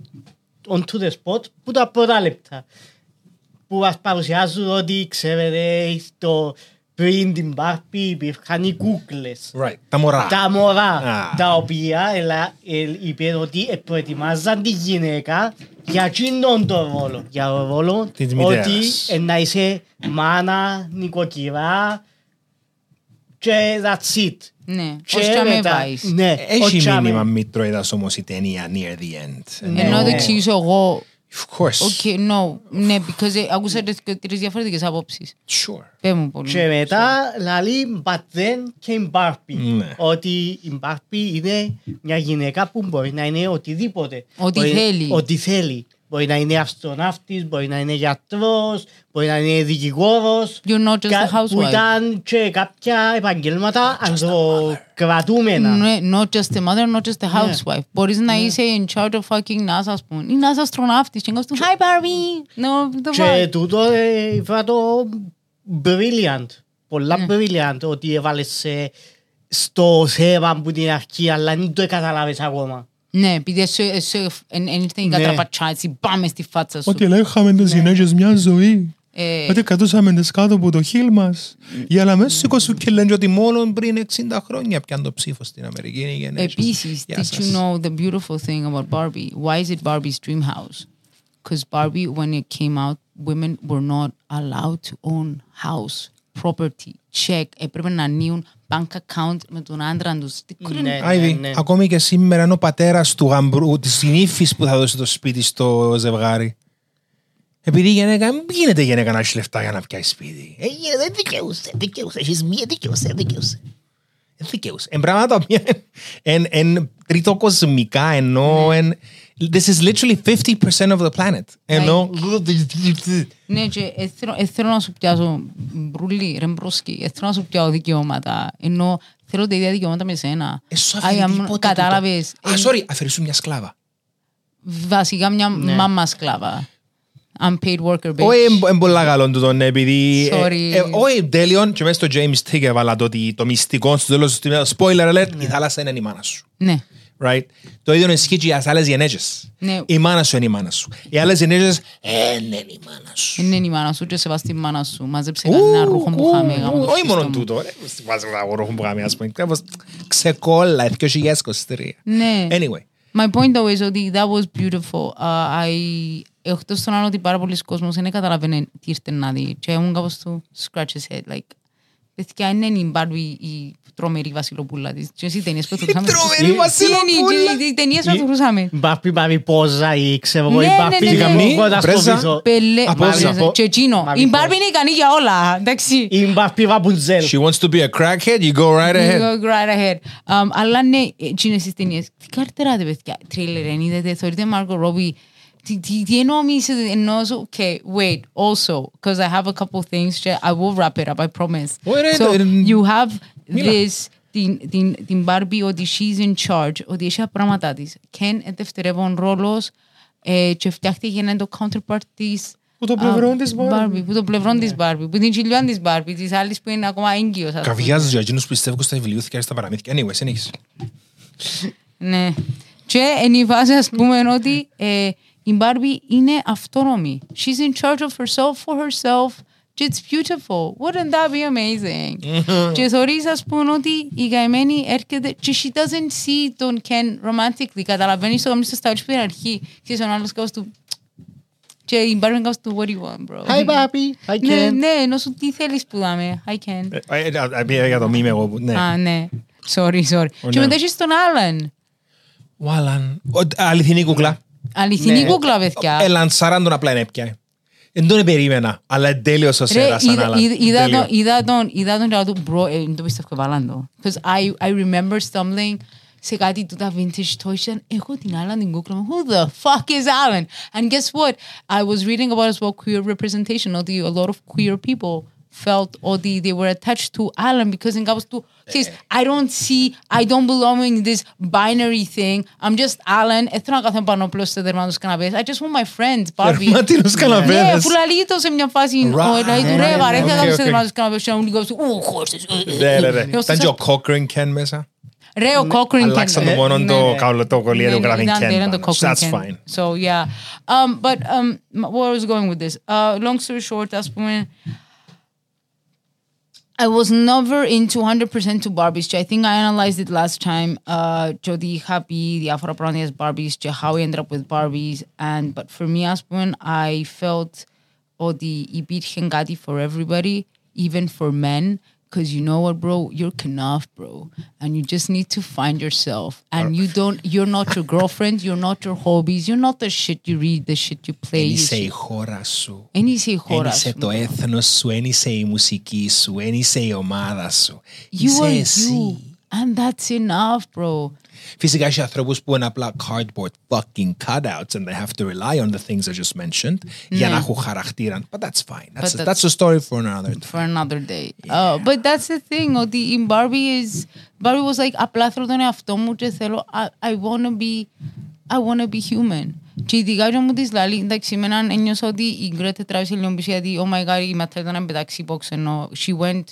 on to the spot που τα πρώτα λεπτά που μας παρουσιάζουν ότι ξέρετε στο πριν την Barbie υπήρχαν οι κούκλες. Right. Τα μωρά. Τα μωρά Α. τα οποία ελα, ε, είπε ότι ε, προετοιμάζαν τη γυναίκα για εκείνον τον ρόλο. Για τον ρόλο Της ότι μητέρας. ε, να είσαι μάνα, νοικοκυρά και that's it. Ναι, Και ως και με μετά- βάεις. Ναι, Έχει ως και με- μήνυμα μήτροειδας όμως η ταινία near the end. Ναι. Ενώ το εξηγήσω εγώ, Of course. okay, no, ναι, because ε, άκουσα τις και τρεις διαφορετικές απόψεις. Sure. Πες μου πολύ. Και μετά λέει but then came Barbie. Ναι. Ότι η Barbie είναι μια γυναίκα που μπορεί να είναι οτιδήποτε. Ό,τι Μπορεί- θέλει. Ό,τι θέλει. Μπορεί να είναι αστροναύτης, μπορεί να είναι γιατρός, μπορεί να είναι δικηγόρος. You're not just Κα- a Που housewife. ήταν και κάποια επαγγέλματα ανδροκρατούμενα. Ναι, not just a mother, not just a housewife. Μπορείς να είσαι in charge of fucking NASA, ας πούμε. Ή NASA αστροναύτης και εγκάς του Hi Barbie! No, the Και fuck. τούτο ε, είπα το brilliant. Πολλά Ναι. brilliant ότι έβαλες σε- στο θέμα που την αρχή αλλά δεν το καταλάβες ακόμα. Ναι, επειδή εσύ- εσύ- εν- εν ήρθε η Ναι. κατραπατσά, έτσι πάμε στη φάτσα σου. Ότι ελέγχαμε τις γυναίκες μια ζωή. Ε, Ότι κατούσαμε τις κάτω από το χείλ μας. Για να μέσα σηκώσουν Και λένε ότι μόνο πριν 60 χρόνια πιάνουν το ψήφο στην Αμερική. Είναι οι γενέσεις. Επίσης, Γεια did σας. you know the beautiful thing about Barbie? Why is it Barbie's dream house? Because Barbie, when it came out, women were not allowed to own house, property, check. Έπρεπε να ανοίγουν bank account με τον άντρα τους. They couldn't- Ναι. Άιβι, ναι. ακόμη και σήμερα είναι ο πατέρας του γαμπρού, της νύφη που θα δώσει το σπίτι στο ζευγάρι. Επειδή η γυναίκα, μην γίνεται η γυναίκα να έχει λεφτά για να πιάσει σπίτι. Ε, γίνεται, δεν δικαιούσε, δικαιούσε. Έχεις μία, δικαιούσε, δικαιούσε. Δεν δικαιούσε. Εν πράγματα τα οποία εν, εν τρίτο κοσμικά, ενώ εν, this is literally 50% of the planet. Ενώ, Ναι, και ε, θέλω- ε, θέλω να σου πιάσω μπρουλί, ρε μπροσκή, ε, θέλω να σου πιάσω δικαιώματα, ενώ θέλω τα ίδια δικαιώματα με σένα. ε, σου I αφαιρεί am- τίποτα τούτο. Κατάλαβες. Α, Ε, sorry, αφαιρήσου μια σκλάβα. Βασικά μια μάμα σκλάβα. Unpaid worker bitch. Όχι, είναι πολλά καλό τούτο, ναι, επειδή... ε, Sorry. ε, Όχι, τέλειον, και μέσα στο James Tick έβαλα το ότι το μυστικό στο τέλος του τμήματος, spoiler alert, η θάλασσα είναι η μάνα σου. Ναι. Right? Το ίδιο ισχύει και για τις άλλες γενέτσες. Ναι. Η μάνα σου είναι η μάνα σου. Οι άλλες γενέτσες, ε, είναι η μάνα σου. Είναι η μάνα σου και σε βάζει τη μάνα σου. Μάζεψε κανένα ρούχο που είχαμε. γάμο το Όχι μόνο σχιστό μου. τούτο. ρε. Βάζεις ένα ρούχο που είχαμε, ας πούμε. Κάπως Ξεκόλλα, 2023. Ναι. Anyway. My point though is ότι that was beautiful. Uh, I... Εκτός των άλλων ότι πάρα πολλοί κόσμος δεν καταλαβαίνουν τι ήρθε να δει. Και ήμουν κάπως του scratch his head. Like, παιδιά, είναι η Barbie η τρομερή βασιλοπούλα της. Και οι ταινίες που θεωρούσαμε. τρομερή βασιλοπούλα. Οι ταινίες που θεωρούσαμε. Μπάρπι Μαριπόζα ή ξέρω εγώ, Ναι, η ναι, Μπάρπι ναι, ναι. Γαμνή, πρέζα. Πελέ, Απόζα. Μαριζα- και εκείνο. Η Μαριπόζα. Barbie είναι ικανή για όλα. Εντάξει. Η Μπάρπι Ραπουνζέλ. She wants to be a crackhead, you go right You ahead. go right ahead. Um, αλλά ναι, εκείνες τις ταινίες. Τι καρτεράτε, παιδιά. Τρίλερ, εν είδατε, θεωρείτε Margot Robbie. Τι, τι, τι εννοώ εμείς, εννοώ σου, okay, wait, also, because I have a couple things, και I will wrap it up, I promise. Ωραία, so, το- you have Μίλα. this, την, την, την Barbie, ότι she's in charge, ότι έχει τα πράγματα της. Ken είναι δευτερεύον ρόλος ε, και φτιάχτηκε για να είναι το counterpart της Που το α, πλευρό της Barbie. Που το πλευρό της Barbie, που την κοιλιόν της Barbie, της άλλης που είναι ακόμα έγκυος. ας πούμε. Καβιάζεις για εκείνους που πιστεύουν στα βιβλιοθηκιά και στα παραμύθια. Anyway, συνέχισε. Ναι. Και είναι η βάση, ας πούμε, ότι ε, η Barbie είναι αυτόνομη. She's in charge of herself for herself. Και it's beautiful. Wouldn't that be amazing? και θεωρείς, ας πούμε, ότι η καημένη έρχεται και she doesn't see τον Ken romantically. Καταλαβαίνεις το καμνί στο στάτσι που την αρχή. Και ο άλλος κάπως του... Και η Barbie κάπως του, what do you want, bro? Hi Μπάρπι, hi Ναι, Ken. ναι, ενώ σου τι θέλεις που δάμε. I can. Ε, ε, ε, Πήγα για το μήμε εγώ. που- Ναι. Α, ναι. Sorry, sorry. Και ναι. μετά έχεις τον Άλαν. Ο Άλαν. Ο- Αληθινή κούκλα. Αληθινή Ναι. κούκλα, παιδιά. Ε, λανσάραν τον απλά έπια. Δεν τον περίμενα, αλλά τέλειος ο Ρε, Σέρας σαν είδα- Άλαν. είδα- είδα Τέλειος. τον- είδα τον, είδα τον και λέω του, bro, ε, δεν το πιστεύω και βάλαν το. Because I, I remember stumbling σε κάτι του τα vintage toys και έχω την Alan την κούκλα μου. Who the fuck is Alan? And guess what? I was reading about as well queer representation, ότι a lot of queer people felt ότι they were attached to Alan because in κάπως του, ξέρεις, I don't see, I don't belong in this binary thing. I'm just Alan. Ε, θέλω να κάθομαι πάνω απλώς στο δερμάτους καναπές. I just want my friends, Barbie. Δερμάτινους καναπέδες. Ναι, αφού λαλεί το σε μια φάση. Right. ο, λέει του, Ναι, ρε, ναι, βαρέθηκα οκ, να οκ. σε δερμάτους καναπές και να μου λίγο σου, «Ου, χώστες». Ναι, ναι, ναι. Εγώ Ήταν σας- και ο cock ring Ken μέσα. Ρε, ο Cochrane Αλλάξαν Ken. το μόνο Ναι, το ναι. καύλο, το κολλιέριο Ναι, γράφει ήταν- Ken ήταν το πάνω. Cochrane That's Ken. fine. So, yeah. Um, but, um, where I was going with this. Uh, long story short, ας πούμε, I was never into 100% to Barbies. I think I analyzed it last time. Uh, Jodi Happy, the Afro Pranias Barbies, how I ended up with Barbies. And But for me, Aspen, I felt oh, the Ibit Hengadi for everybody, even for men. Because you know what, bro? You're enough, bro. And you just need to find yourself. And you don't, you're not your girlfriend, you're not your hobbies, you're not the shit you read, the shit you play. Εν you είσαι η shit- χώρα σου. Εν είσαι η Εν χώρα είσαι σου. το έθνος σου, εν είσαι η μουσική σου, εν είσαι η ομάδα σου. You Είσαι are εσύ. you. And that's enough, bro. Φυσικά έχει ανθρώπους που είναι απλά cardboard fucking cutouts and they have to rely on the things I just mentioned για να έχουν χαρακτήρα. But that's fine. That's, But a, that's- that's a story for another time. For another day. Uh, but that's the thing, ότι η Barbie is... Barbie was like, απλά θέλω τον εαυτό μου και θέλω... I, I wanna be... I wanna be human. Και ειδικά και μου της λαλή, εντάξει, εμένα ένιωσα ότι η Γκρέτε τράβησε λίγο πίσω γιατί, oh my god, η ματιά ήταν πετάξει box, ενώ she went,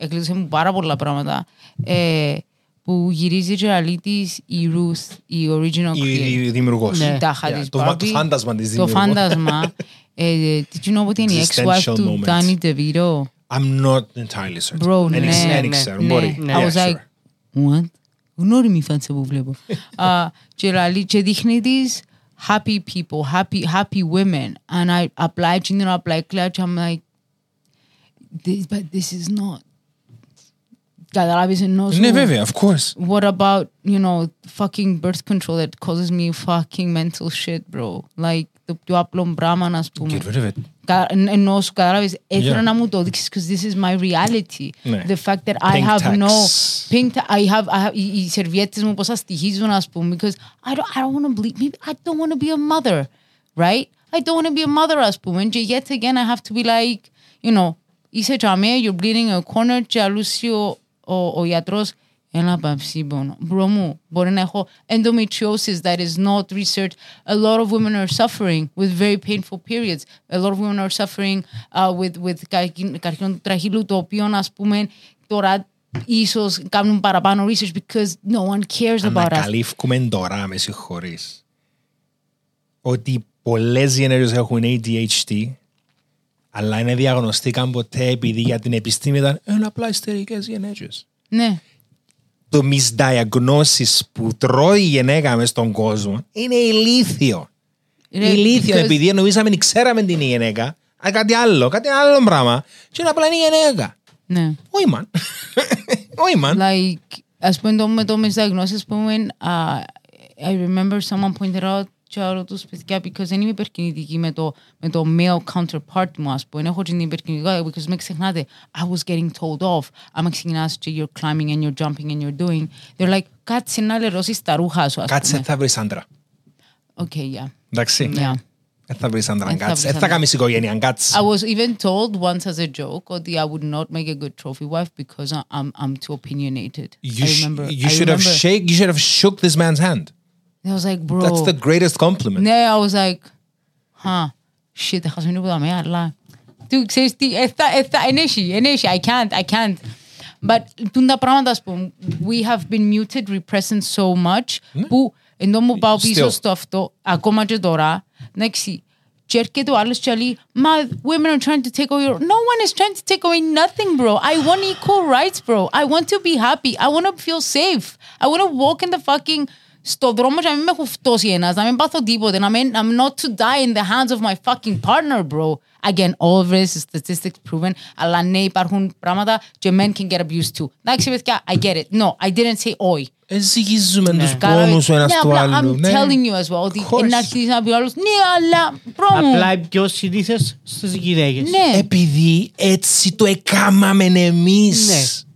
εκλείδωσε μου πάρα πολλά πράγματα. Ε, που γυρίζει και λαλεί της η Ruth, η original Η, creator. η δημιουργός. Ναι. Η τάχα Yeah, της το, μα- το Barbie. φάντασμα της Το δημιουργού. φάντασμα. ε, Did you know ότι είναι η ex-wife Existential του moment. Danny DeVito? I'm not entirely certain. Bro, Δεν ναι, ήξερα, δεν ναι, ήξερα, Ναι. μπορεί. Ναι. I Yeah, was sure. like, what? Γνώριμη φάτσα που βλέπω. Α, και, λαλεί, και δείχνει της happy people, happy, happy women. And I apply, και είναι απλά έκλαια και I'm like, this, but this is not. Καταλάβεις ενώ σου. Ναι, βέβαια, of course. What about, you know, fucking birth control that causes me fucking mental shit, bro? Like, το πιο απλό πράγμα, να πούμε. Get rid of it. Κα- εν- Ενώ σου καταλάβεις, ήθελα Yeah. να μου το δείξεις because this is my reality. Ναι. The fact that I Pink have tax. no... Pink ta- I have, I have, οι, οι σερβιέτες μου πόσα στοιχίζουν, ας πούμε, because I don't, I don't want to believe, maybe I don't want to be a mother, right? I don't want to be a mother, ας πούμε, και yet again I have to be like, you know, είσαι τζαμέ, you're bleeding a corner και αλλούς ο, ο, ο γιατρός, ένα παυσίμπονο. Μπρο μου, μπορεί να έχω endometriosis that is not researched. A lot of women are suffering with very painful periods. A lot of women are suffering uh, with, with καρκίνο καρκίνο του τραχύλου, το οποίο, ας πούμε, τώρα ίσως κάνουν παραπάνω research because no one cares about us. Ανακαλύφουμε τώρα, με συγχωρείς, ότι πολλές γενέργειες έχουν ADHD, αλλά είναι διαγνωστήκαν ποτέ επειδή για την επιστήμη ήταν «Είναι απλά ιστερικές γενέργειες». Ναι. Το misdiagnosis που τρώει η γυναίκα μες στον κόσμο είναι ηλίθιο. Ρε, ηλίθιο, because- επειδή νομίζαμε ξέραμε την γυναίκα, αλλά κάτι άλλο, κάτι άλλο πράγμα, και είναι απλά είναι η γυναίκα. Ναι. Όχι, man. Όχι, man. like ας πούμε το, με το misdiagnosis ας πούμε uh, I remember someone pointed out και άλλο τους παιδιά because δεν είμαι υπερκινητική με το, με το male counterpart μου ας πούμε έχω την υπερκινητικότητα because μην ξεχνάτε I was getting told off άμα ξεκινάς και you're climbing and you're jumping and you're doing they're like κάτσε να λερώσεις τα ρούχα σου ας Κάτσε, πούμε θα βρεις άντρα. okay yeah Εντάξει. yeah Δεν θα βρεις άντρα, Δεν θα κάτσε. βρεις Δεν θα άντρα. κάνεις οικογένεια, κάτσε. I was even told once as a joke ότι I would not make a good trophy wife because I- I'm, I'm too opinionated You, I sh- remember you I should have remember- shake. You should have shook this man's hand. I was like bro That's the greatest compliment. Ναι, I was like, huh, shit, θα χάσουμε τίποτα με, αλλά... Του, ξέρεις τι, εφτά, εφτά, ενέχει, ενέχει, I can't, I can't. But, τούν τα πράγματα, ας πούμε, we have been muted, repressed so much, που, ενώ μου πάω πίσω Still. στο αυτό, ακόμα και τώρα, εντάξει, και έρχεται ο άλλος και λέει, μα, women are trying to take away your... No one is trying to take away nothing, bro. I want equal rights, bro. I want to be happy. I want to feel safe. I want to walk in the fucking στο δρόμο και να μην με έχω φτώσει ένας, να μην πάθω τίποτε, να μην, I'm not to die in the hands of my fucking partner, bro. Again, all of this is statistics proven, αλλά ναι, υπάρχουν πράγματα και men can get abused too. Εντάξει, παιδιά, I get it. No, I didn't say oi. Ζυγίζουμε τους Καλά, πόνους ο ένας ναι, του απλά άλλου. I'm ναι. telling you as well, ότι course. να αρχίσει να πει ο άλλος, ναι, αλλά, bro μου, Απλά είναι πιο συνήθες στις γυναίκες. ναι. Επειδή έτσι το έκαμαμε εμείς. Ναι.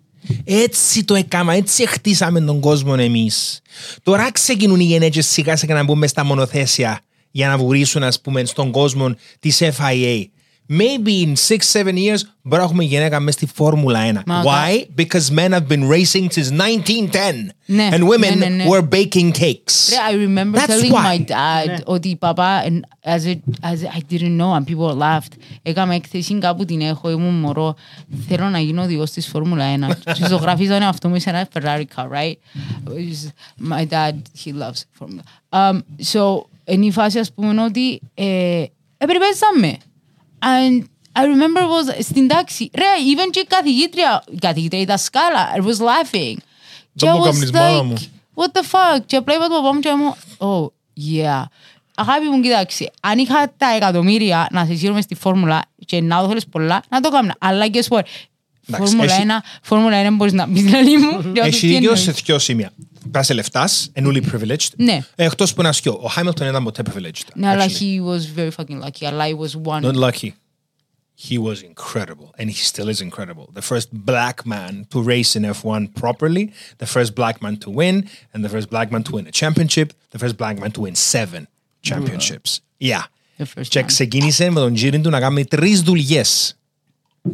Έτσι το έκαμα, έτσι χτίσαμε τον κόσμο εμείς. Τώρα ξεκινούν οι γενέτσες σιγά σιγά να μπουν μες στα μονοθέσια για να βουρήσουν ας πούμε στον κόσμο της FIA. Maybe in six, seven years μπορεί να έχουμε γυναίκα μέσα στη Φόρμουλα 1. Μα, Why? Because men have been racing since 1910 Ναι, and women ναι, ναι, ναι. were baking cakes. Ρε, I remember That's telling why. my dad ότι η παπά, and as, it, as I didn't know and people laughed, έκαμε έκθεση κάπου την έχω, ήμουν μωρό, θέλω να γίνω οδηγός της Φόρμουλα 1. Και ζωγραφίζανε αυτό μου σε ένα Ferrari car, right? Which is- My dad, he loves Formula. Um, so, είναι η φάση ας πούμε ότι ε, επεριπέζαμε. And I remember was στην τάξη, ρε, even και η καθηγήτρια, η καθηγήτρια, η δασκάλα, I was laughing. Και I μου was έκαμνες μάνα μου. like, what the fuck; Και απλά είπα του παπά μου και μου, oh, yeah. Αγάπη μου, κοιτάξτε, αν είχα τα εκατομμύρια να σε σύρουμε στη φόρμουλα και να το θέλεις πολλά, να το κάνω. Αλλά guess what, Εντάξει, Φόρμουλα έχει- 1, Φόρμουλα 1 μπορείς να πεις λαλή μου. Λέω, Έχει τι δίκιο εννοείς. σε δυο σημεία. Πας λεφτάς, and only privileged. Ναι. Εκτός που είναι ασκιό. Ο Hamilton ήταν ποτέ privileged. Ναι, αλλά actually. he was very fucking lucky. Αλλά he was one. Not lucky. He was incredible, and he still is incredible. The first black man to race in F1 properly, the first black man to win, and the first black man to win a championship, the first black man to win seven championships. Yeah. The first Και one. ξεκίνησε με τον Τζίριν του να κάνει τρεις δουλειές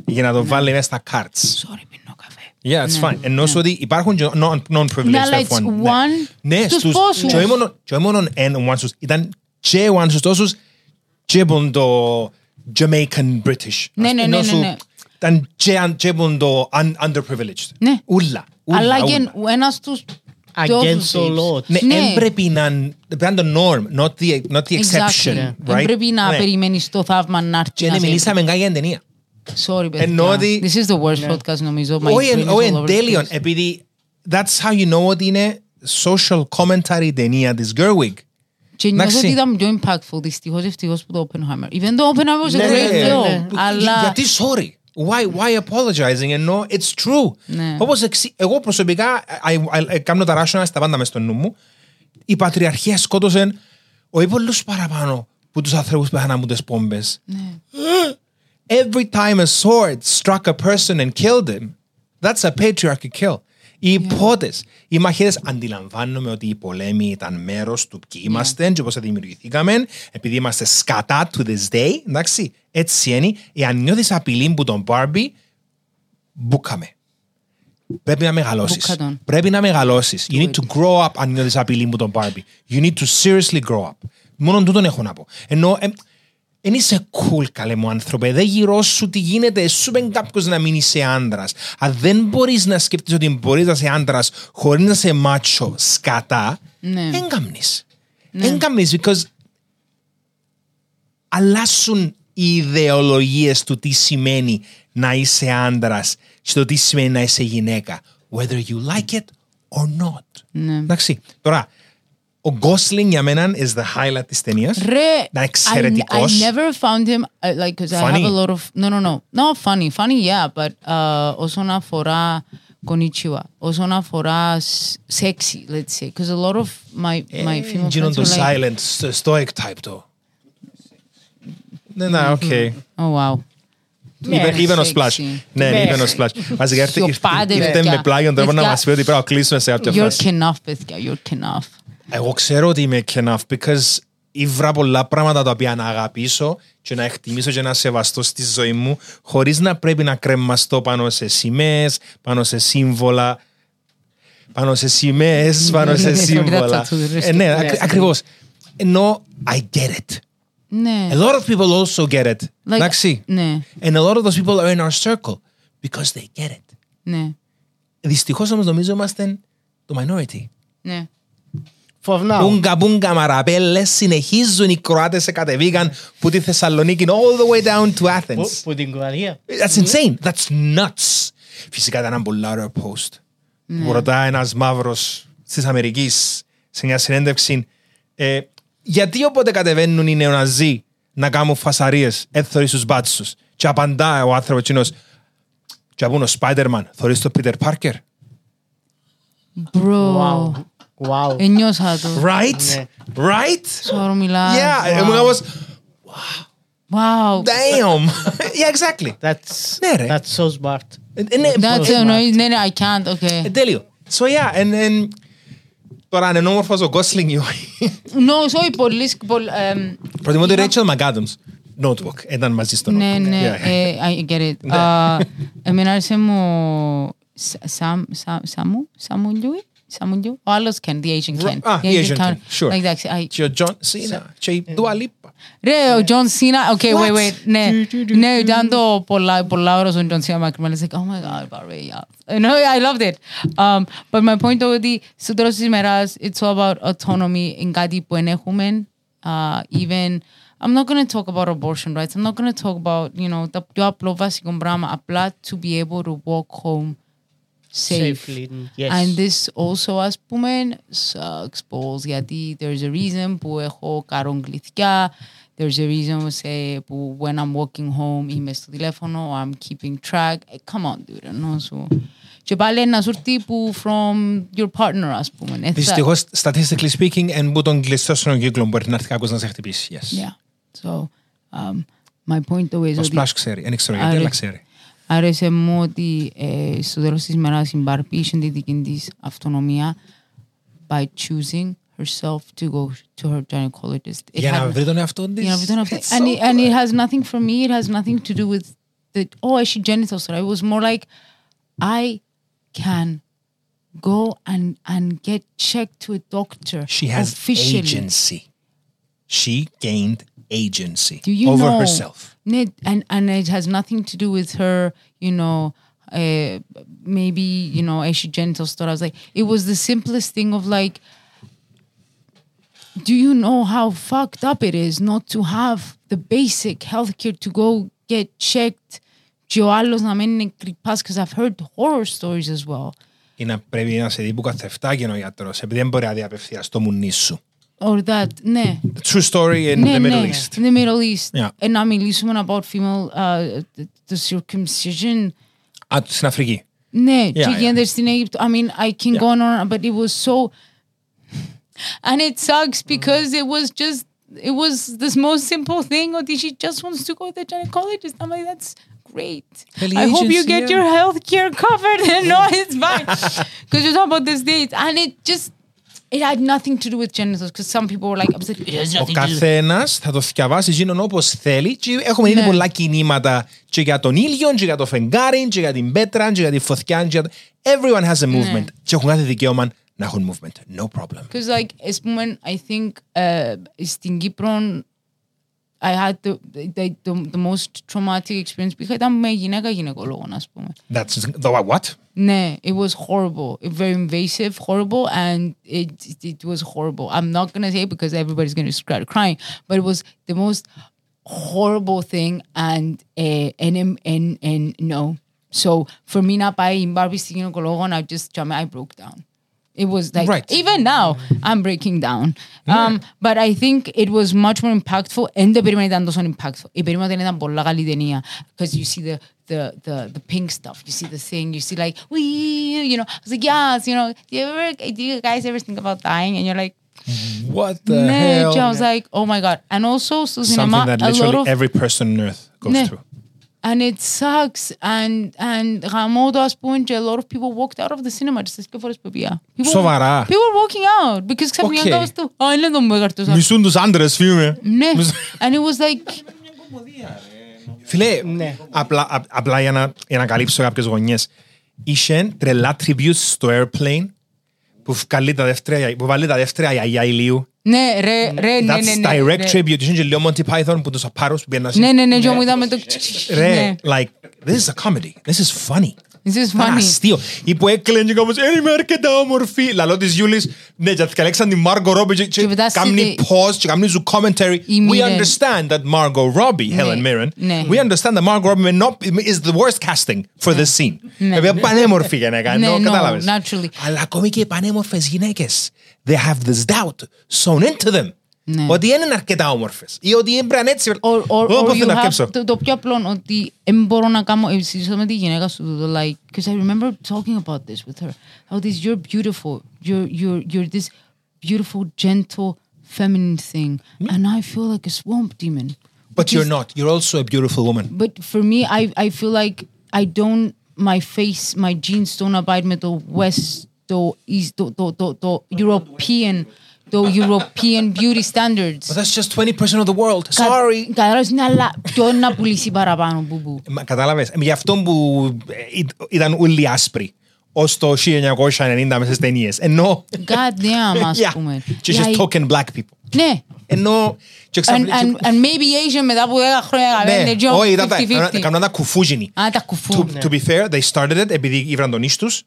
για να τον βάλει μέσα στα carts. Sorry, πίνω καφέ. Yeah, it's fine. Ενώ σου ότι υπάρχουν και non- non-privileged Ναι, αλλά F1. it's Ναι. one Ναι, στους στους- πόσους. και όχι μόνο- και όχι μόνο ένα one στους, ήταν και one στους τόσους και από το Jamaican British. Ναι, ναι, Ενώ ναι, σου- ναι, ναι. Ήταν και, αν- και που το un- underprivileged. Ναι. Ούλα. ούλα, Αλλά ούλα. και ένας στους Against the law. Ναι, Ναι. δεν πρέπει να είναι πρέπει να είναι το norm, not the, not the exception. Exactly. right? Δεν πρέπει να Ναι. περιμένεις το θαύμα να έρθει Και να ναι, σε- μιλήσαμε κάτι για την ταινία. Sorry, παιδιά. Ενώ ότι- This is the worst podcast νομίζω. My Όχι, brain εν- is όχι all εν over the τέλειον, place. επειδή that's how you know ότι είναι social commentary η ταινία της Gerwig. Και νιώθω Εντάξει. ότι ήταν πιο impactful δυστυχώς ευτυχώς που το Oppenheimer. Even though Oppenheimer was a Ναι, great ναι, ναι, film. ναι. Αλλά Γιατί sorry. Why, why apologizing ενώ it's true. Ναι. Όπως εξι- εγώ προσωπικά I, I, I, κάνω τα rationals τα πάντα μες στο νου μου. Η πατριαρχία σκότωσε όχι πολλούς παραπάνω που τους ανθρώπους που πέθαναν από τις πόμπες. Ναι. Every time a sword struck a person and killed him, that's a patriarchy kill. Οι υπότες, οι μαχαίρες, αντιλαμβάνομαι ότι οι πολέμοι ήταν μέρος του ποιοι είμαστε και πώς δημιουργηθήκαμε, επειδή είμαστε σκατά to this day, εντάξει, έτσι είναι, εάν νιώθεις απειλή που τον Barbie, μπούκαμε. Πρέπει να μεγαλώσεις. Μπούκα τον. Πρέπει να μεγαλώσεις. You need to grow up αν νιώθεις απειλή που τον Barbie. You need to seriously grow up. Μόνο τούτον έχω να πω. Ενώ δεν είσαι cool καλέ μου άνθρωπε. Δεν γύρω σου τι γίνεται. Σου πεν κάποιος να μην είσαι άντρας. Αν δεν μπορείς να σκεφτείς ότι μπορείς να είσαι άντρας χωρίς να είσαι μάτσο σκατά, Ναι. δεν κάμνεις. Δεν κάμνεις because αλλάσουν οι ιδεολογίες του τι σημαίνει να είσαι άντρας και το τι σημαίνει να είσαι γυναίκα. Whether you like it or not. Ναι. Εντάξει. Τώρα, ο Gosling για μένα is the highlight της ταινίας. Ρε, Ήταν I, I εξαιρετικός. never found him, uh, like, because I Funny. have a lot of, no, no, no, not funny, funny, yeah, but uh, όσον αφορά konnichiwa, όσον αφορά s- sexy, let's say, because a lot of my, Ε, my female Γίνον friends το were like, silent, sto- stoic type το. Ναι, ναι, οκ. oh wow. Είπε, είπε ο Splash. Sexy. Ναι, ναι, είπε ο Splash. Βασικά ήρθε- ήρθε Σιωπάτε, ήρθε παιδιά. με πλάγιον τώρα να Παιδιά. μας πει ότι πρέπει να κλείσουμε σε κάποια You're φάση. enough, παιδιά, you're enough. Εγώ ξέρω ότι είμαι enough because ήβρα πολλά πράγματα τα οποία να αγαπήσω και να εκτιμήσω και να σεβαστώ στη ζωή μου χωρίς να πρέπει να κρεμαστώ πάνω σε σημαίες, πάνω σε σύμβολα, πάνω σε σημαίες, πάνω σε Sorry, σύμβολα. that's a- Ε, ναι, ακρι- ακριβώς. Ενώ I get it. Ναι. A lot of people also get it. Like, Εντάξει. ναι, And a lot of those people are in our circle because they get it. ναι, Δυστυχώς όμως νομίζω είμαστε το minority. ναι. For now. Πούγκα πούγκα μαραπέλες συνεχίζουν οι Κροάτες σε κατεβήκαν που τη Θεσσαλονίκη all the way down to Που- Athens. Που την Κροατία. That's insane. That's nuts. Φυσικά ήταν ένα πολύ ωραίο post. Που ρωτάει ένας μαύρος της Αμερικής σε μια συνέντευξη ε, γιατί όποτε κατεβαίνουν οι νεοναζί να κάνουν φασαρίες έθωροι στους μπάτσους και απαντά ο άνθρωπος εκείνος και απούν ο Spider-Man θωρείς τον Peter Parker Bro, Wow. Wow. ένιωσα το. right; Ναι. right; Σώρο μιλάς. yeah Wow. ήμουν κάπως Wow. damn yeah exactly That's, Ναι, ρε. that's so smart. Ε, ε, ναι, That's ε, it, no, ναι, ναι, I can't, okay. ε, τέλειο so yeah and, and τώρα αν είναι όμορφος ο Gosling ή όχι No, sorry, πολύ, πολύ, εμ, προτιμώ τη Rachel McAdams Notebook ήταν μαζί στο ναι, Notebook ναι, Yeah. ε, I get it. Ναι. Α, Εμένα άρεσε μου Σα- Σαμ- Σα- Σαμού, Σαμουλιούι, Σαμουλιού, ο άλλος Ken, the Asian Ken. Ah, The the Asian Ken, Ken. sure. Εντάξει, I- Και ο John Cena και η Dua Lipa Ρε, ο John Cena, okay, wait, What? wait, ναι, ναι, ήταν το πολλά, πολλά ώρες ο John Cena μακρυμμένος, like, oh my god, Barry, yeah. No, I loved it. Um, but my point ότι στο τέλος της ημέρας, it's all about autonomy, είναι κάτι που εν έχουμε, uh, even, I'm not going to talk about abortion rights, I'm not going to talk about, you know, τα πιο απλό βασικό πράγμα, απλά to be able to walk home safe. Safely, yes. And this also, ας πούμε, sucks balls, γιατί there's a reason που έχω καρογκληθιά, there's a reason σε, που when I'm walking home είμαι στο τηλέφωνο, I'm keeping track. Eh, come on, dude, ενώ σου. Και πάλι να σου έρθει που from your partner, ας πούμε. Ε, θα- Δυστυχώς statistically speaking εν που τον κλειστός στον κύκλος μπορεί να έρθει κάποιος να σε χτυπήσει yes. Yeah. So, um, my point though is Ο ότι Splash ξέρει δεν ξέρω γιατί Άρε. αλλά ξέρει άρεσε μου ότι ε, στο τέλος της ημέρας η Barbie είχε τη δική της αυτονομία by choosing herself to go to her gynecologist. It για να had- βρει τον εαυτό της για να βρει τον εαυτό- It's And, so it, and it good. has nothing for me, it has nothing to do with the, oh, έχει genitals. It was more like, I can go and, and get checked to a doctor She has officially. agency. She gained agency Do you over know? herself. Ναι, and and it has nothing to do with her, you know, uh, maybe you know, έχει genitals τώρα. I was like, it was the simplest thing of like, do you know how fucked up it is not to have the basic healthcare to go get checked? Και ο άλλος να μένει νεκρυπάς, because I've heard horror stories as well. Ή να πρέπει να σε δει που καθεφτάκι ο γιατρός, επειδή δεν μπορεί να δει απευθείας το μουνί σου. Or that, ναι. The true story in Ναι, the Middle ναι, East. In the Middle East. Yeah. Ε, να μιλήσουμε about female, uh, the, the circumcision. Α, στην Αφρική. Ναι, Yeah, και yeah. γίνεται στην Αίγυπτο. I mean, I can go on and on, but it was so... And it sucks because it was just... It was this most simple thing ότι she just wants to go to the gynecologist. I'm like, that's great. Well, I hope you agency, get yeah. your health care covered and no, it's fine. Because you're talking about the States. And it just... It had nothing to do with genitals because some people were like, upset. It has Ο nothing to do καθένας θα το θυκευάσει γίνον όπως θέλει. Και έχουμε δει Ναι. πολλά κινήματα και για τον ήλιο, και για το φεγγάρι, και για την πέτρα, και για τη φωτιά. Και για... το- Everyone has a movement. Ναι. Και έχουν κάθε δικαίωμα να έχουν movement. No problem. Because like as when I think uh στην Κύπρο I had the, the, the, the most traumatic experience because ήταν με γυναίκα γυναικολόγο, ας πούμε. That's the what? Nah, it was horrible. Very invasive, horrible, and it, it was horrible. I'm not gonna say because everybody's gonna start crying, but it was the most horrible thing, and uh, and and and, and no. So for me not buying Barbie Sino Cologne, I just I broke down. It was like right. even now I'm breaking down. Yeah. Um, but I think it was much more impactful and the Perimanidando son impactful. Y Perimanidando por la galidenía because you see the the the the pink stuff. You see the thing. You see like we, you know. I was like, yes, you know. Do you ever do you guys ever think about dying? And you're like, mm-hmm. what the hell? I was like, oh my god. And also, so cinema, something that literally every person on earth goes ne- through. And it sucks. And, and γαμώ το, ας πούμε, και a lot of people walked out of the cinema τις δύο φορές που πήγα. People- Σοβαρά. People were walking out because ξαφνικά Okay. κάπως του, «Α, είναι το μέγαρτος». Μισούν τους άντρες, φίλε. Ναι. And it was like, Φίλε, Ναι. απλά, α- απλά για, να, για να καλύψω κάποιες γωνιές. Είχε τρελά tributes στο Airplane που, βγάλει τα δεύτερα, που βάλει τα δεύτερα γιαγιά ηλίου. ναι, ρε, ρε, ναι, That's ναι, ναι. direct ρε. tribute. Είχε και λίγο Monty Python που τους απάρους που πήγαιναν Ναι, ναι, ναι, και μου είδαμε το... Ρε, Ναι. like, this is a comedy. This is funny. This is Ήταν funny. αστείο. Ή που έκλαινε και κάπως, «Ε, είμαι αρκετά όμορφη. Λαλό της Γιούλης, ναι, και καλέξαν τη Margot Robbie και- και Και μετά κάνει στη- pause και κάνει σου commentary. Η We Mirren. understand that Margot Robbie, Helen Mirren, ναι. we understand that Margot Robbie may not, is the worst casting for this scene. Ναι. Βέβαια πανέμορφη γυναίκα, Ναι, ενώ no, κατάλαβες. naturally. Αλλά ακόμη και οι πανέμορφες γυναίκες, they have this doubt sewn into them. Ναι. Ότι δεν είναι αρκετά όμορφες. Ή ότι έμπραν έτσι. Or, or, Εγώ or πώς you θέλω να have, αρκέψω. το, το πιο απλό ότι δεν μπορώ να κάνω ε, συζητώ με τη γυναίκα σου το like because I remember talking about this with her how this you're beautiful you're you're you're this beautiful gentle feminine thing and I feel like a swamp demon But you're Because- not. You're also a beautiful woman. but for me I I feel like I don't my face my genes don't abide με το west το east το, το, το, το European το European beauty standards But that's just 20% of the world. Sorry. Κατάλαβες, ναι, αλλά ποιο να πουλήσει παραπάνω, μπουμπού. Μα, Κατάλαβες. Γι' αυτό που ε, εί- ήταν όλοι άσπροι ως το 1990 μέσα στις ταινίες. Ενώ... God damn, ας Yeah. πούμε. Και just Like, token black people. Ναι. Ενώ... και And, ξαφνικά- and, and maybe Asian μετά από 10 χρόνια Ναι, είναι job όχι, ήταν τα- 50-50. έκαναν τα κουφούγινοι. Α, τα κουφού. To, to be fair, they started it επειδή ήβραν τον ίσους τους.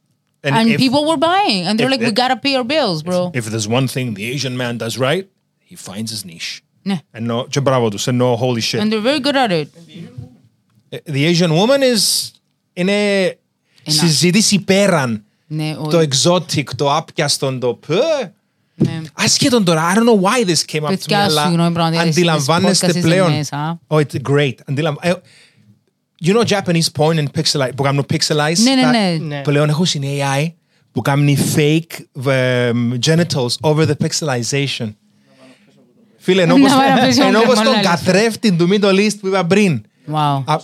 And And if, people were buying. And they're if like, we it- gotta pay our bills, bro. if there's one thing the Asian man does right, he finds his niche. Ναι. Ενώ, και μπράβο τους, ενώ holy shit. And they're very good at it. The Asian woman is... Είναι συζήτηση πέραν. Ναι, Το όχι. exotic, το άπιαστον, το πε. Ναι. Ασχέτον τώρα, I don't know why this came up to me, Παιδιά, αλλά συγγνώμη, πραγματικά, εσείς αντιλαμβάνεστε podcast είστε πλέον. μέσα. Oh, it's great. Αντιλαμ... ε, You know Japanese porn and pixelize, που κάνουν pixelize; Ναι, ναι, τα- ναι. Ναι. Πλέον έχουν στην AI που κάνουν fake um, genitals over the pixelization. Φίλε, ενώ Να πως- βάλω πίσω ενώ μου πως και τον μόνο καθρέφτη του Middle East που είπα πριν. Wow. Α,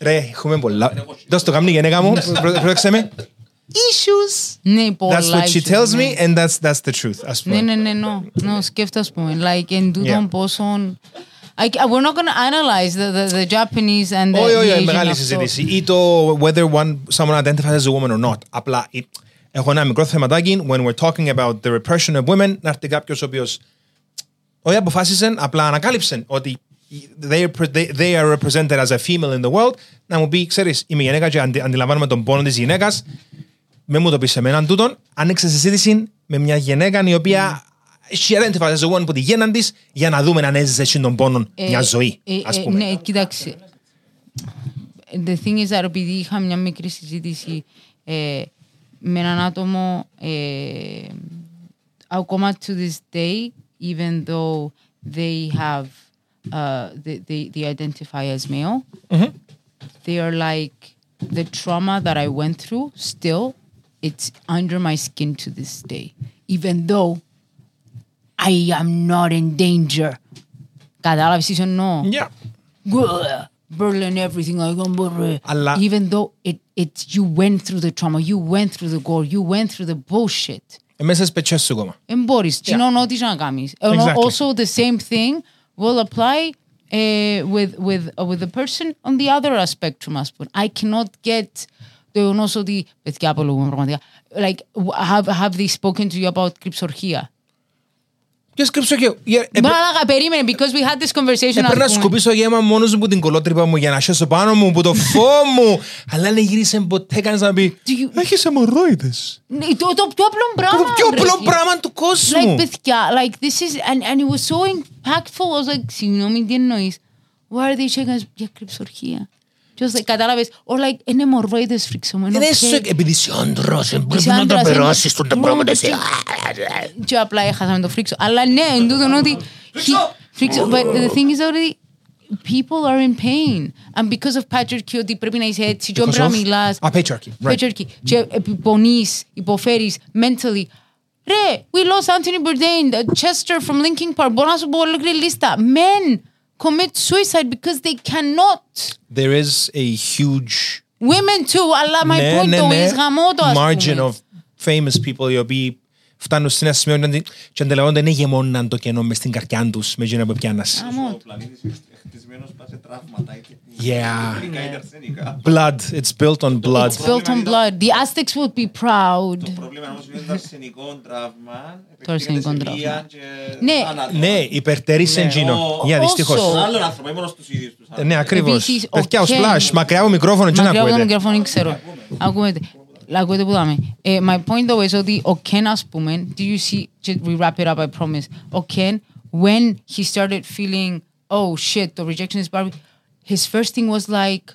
Ρε, έχουμε πολλά. Δώσ' το κάμνη γενέκα μου, πρό- πρόσεξε με. Issues; Ναι, πολλά. That's what she issues, tells ναι. me and that's, that's the truth. Ας πούμε. Ναι, ναι, ναι, ναι. Ναι, σκέφτα, ας πούμε. Like, εν τούτον Yeah. Πόσον... I, we're not going to analyze the, the, the Japanese and the, Όχι, the όχι, Asian μεγάλη αυτό. συζήτηση. Ή το whether one, someone identifies as a woman or not. Απλά ή- έχω ένα μικρό θεματάκι when we're talking about the repression of women να έρθει κάποιος ο οποίος Όχι αποφάσισε, απλά ανακάλυψε ότι they are, they, they are represented as a female in the world, να μου πει, ξέρεις, είμαι γυναίκα και αντι, αντιλαμβάνομαι τον πόνο της γυναίκας, με μου το πεις σε μέναν τούτον, άνοιξε συζήτηση με μια γυναίκα η οποία she identifies as a woman που τη γέναν της για να δούμε αν έζησε εκείνον τον πόνο μια ζωή, Ε, ας ε, πούμε. Ναι, κοίταξε. The thing is that επειδή είχα μια μικρή συζήτηση ε, με έναν άτομο ε, ακόμα to this day, even though they have uh, they, they, they identify as male, they are like the trauma that I went through still it's under my skin to this day even though I am not in danger κατάλαβες τι σου εννοώ Yeah. Grr, Berlin everything I can brr. Αλλά- even though it it's you went through the trauma you went through the gore you went through the bullshit Ε, μέσα στις πετσές σου ακόμα. Εν μπορείς, κοινών ό,τι και να κάνεις. And Exactly. Also the same thing will apply uh, with, with, uh, with the person on the other spectrum, ας πούμε. I cannot get το γεγονός ότι, παιδιά απολογούμε πραγματικά, like, have, have they spoken to you about κρυψορχία. Ποιος κρύψω και... ε, ε, Μα αλλά περίμενε, because we had this conversation, Έπρεπε να ας πούμε. σκουπίσω γέμα μόνος μου που την κολότρυπα μου για να σώσω πάνω μου, που το φω μου. Αλλά δεν γύρισε ποτέ κανείς να πει Do you- Έχεις αιμορρόιδες. Ναι, Το, το πιο απλό Το πράγμα. πιο ρε, απλό εσύ. πράγμα του κόσμου. Like, παιδιά, like, this is, and, and it was so impactful. I was like, συγγνώμη, τι εννοείς; Why are they checking us; Για κρυψορχία. Και was like, κατάλαβες, or like, είναι μορβόιδες Φρίξο μου, είναι Είναι οκ. σου επειδή είσαι άντρας, ε, πρέπει Είσαι να τα άντρας, περάσεις είναι- τα πράγματα εσύ. Και- Και απλά έχασαμε το Φρίξο. Αλλά ναι, εν τούτον ότι... he- Φρίξο, but the thing is ότι people are in pain. And because of patriarchy, ότι πρέπει να είσαι έτσι, και Because πρέπει να of- μιλάς. Α, patriarchy, right. Patriarchy. Και πονείς, υποφέρεις, mentally. Ρε, we lost Anthony Bourdain, the Chester from Linkin Park. Μπορώ να σου πω ολόκληρη λίστα. Men commit suicide because they cannot. There is a huge Women too, αλλά my ναι, point ναι, though ναι, is γαμώτο, ας margin πούμε. of famous people οι οποίοι φτάνουν στην ένα σημείο και- και αντιλαμβάνονται δεν γεμώναν το κενό μες στην καρδιά τους με εκείνα που πιάνας. Γαμώτο. Ο πλανήτης είναι χτισμένος πάνω σε τραύματα. είτε Yeah. υλικά είτε αρσενικά. Blood, it's built on blood. It's built on blood. The Aztecs would be proud. Το πρόβλημα όμως είναι το αρσενικό τραύμα. Το αρσενικό επεκτείνεται σε τραύμα. βία και Ναι. θάνατο. Ναι, υπερτερείς Ναι, εκείνο. ο- Για όσο- δυστυχώς. Στον άλλον άνθρωπο, ή μόνος στους ίδιους τους Ε, άνθρωπους. Ναι, ακριβώς. Επίσης, ο Παιδιά, ο Ken- Splash, μακριά από μικρόφωνο, τι να Μακριά από το ακούετε; μικρόφωνο, ξέρω. Ακούετε. Ακούετε που δάμε. Ε, my point though is ότι ο Ken, ας πούμε, do you see, just we wrap it up, I promise. Ο Ken, when he started feeling, oh shit, the rejection is Barbie, his first thing was like,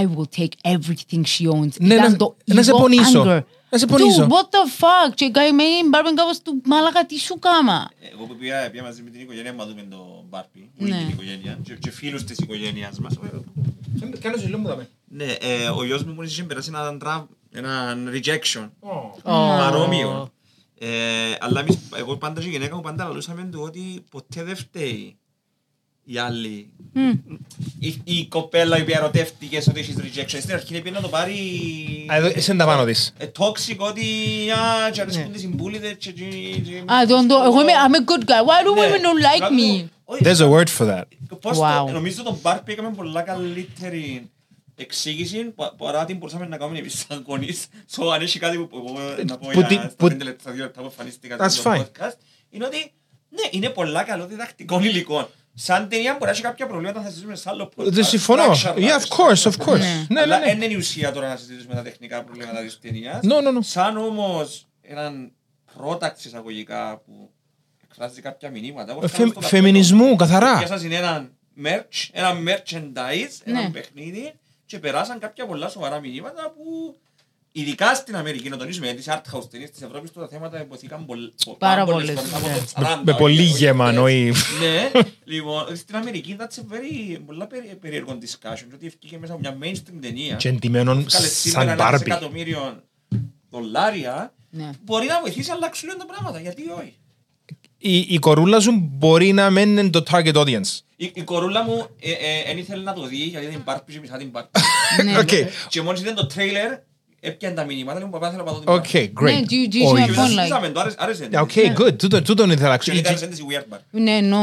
I will take everything she owns. Ναι, Ήταν να- το να σε ego πονήσω. anger. Να σε πονήσω. Dude, what the fuck; Και η καημένη η Barbie κάπως του, μάλακα, τι σου κάμα. Εγώ που πήγα, πήγα μαζί με την οικογένεια μου να δούμε τον Μπάρπι, Ναι. όλη την οικογένεια, και, και φίλους της οικογένειας μας. Κάνω ζηλό μου δάμε. Ναι, ε, ο γιος μου μόλις είχε περάσει έναν τραύ, έναν rejection, παρόμοιο. Ε, αλλά εμείς, εγώ πάντα και η γυναίκα μου πάντα λαλούσαμε του ότι ποτέ δεν φταίει η άλλη. Η, η κοπέλα η οποία ερωτεύτηκες ότι έχεις rejection. Στην αρχή έπαιρνε να το πάρει Α, εδώ είσαι τα πάνω της. ε, toxic ότι α, και αρέσκουν τις συμπούλητες και... και- και- Α, τον- τον- εγώ είμαι, I'm a good guy. Why do Ναι. women don't like me? Όχι, There's a word for that. Πώς Wow. το, νομίζω τον Μπάρπι έκαμε πολλά καλύτερη εξήγηση πα- παρά την μπορούσαμε να κάνουμε εμείς σαν γονείς. So, αν έχει κάτι που εγώ να πω Που τι- για στα που- πέντε λεπτά, δύο λεπτά που εμφανίστηκα That's στο fine. podcast, είναι ότι ναι, είναι πολλά καλό διδακτικό υλικό. Σαν ταινία μπορεί να έχει κάποια προβλήματα θα συζητήσουμε σε άλλο podcast. Δεν συμφωνώ. Structure, Yeah, of structure, course, of structure. course. Ναι, ναι, Αλλά ναι. δεν είναι η ουσία τώρα να συζητήσουμε τα τεχνικά προβλήματα της ταινίας. No, no, no. Σαν όμως έναν product εισαγωγικά που εκφράζει κάποια μηνύματα. Εγώ Ε, φτάνω φε- στο φεμινισμού, ταυτόχρονα. καθαρά. Για σας είναι ένα merch, ένα merchandise, ένα Ναι. παιχνίδι και περάσαν κάποια πολλά σοβαρά μηνύματα που ειδικά στην Αμερική, να τονίσουμε, γιατί σε art house ταινίες της Ευρώπης τώρα θέματα υποθήκαν πολλ- πο- Πάρα πολλές πολλές, φορές, από ναι. το 40, Με όχι- πολύ όχι γέμα, χθες. όχι. Ναι, λοιπόν, στην Αμερική that's a very, πολλά περι- περίεργο discussion, ότι ευκήκε μέσα από μια mainstream ταινία, Και εντυμένων βγάλε σήμερα σαν ένα Barbie. δισεκατομμύριο δολάρια, Ναι. μπορεί να βοηθήσει να αλλάξουν λίγο τα πράγματα, γιατί όχι. Η, η κορούλα σου μπορεί να μένει είναι το target audience. Η, η κορούλα μου δεν ήθελε να το δει γιατί την Barbie και μισά την Barbie. Ναι. Οκ. Και μόλις είδε το τρέιλερ, έπιανε τα μηνύματα, λέει μου παπά θέλω να πάω την Οκ, Barbie. Ναι, great. do you- do you Όχι. see my Και point, μετά like- συζητήσαμε, το άρεσε- άρεσε. Yeah, Okay, good. Τούτο- Τούτον ήθελα να Και ξέρω. ήταν της weird Barbie. Ναι, no.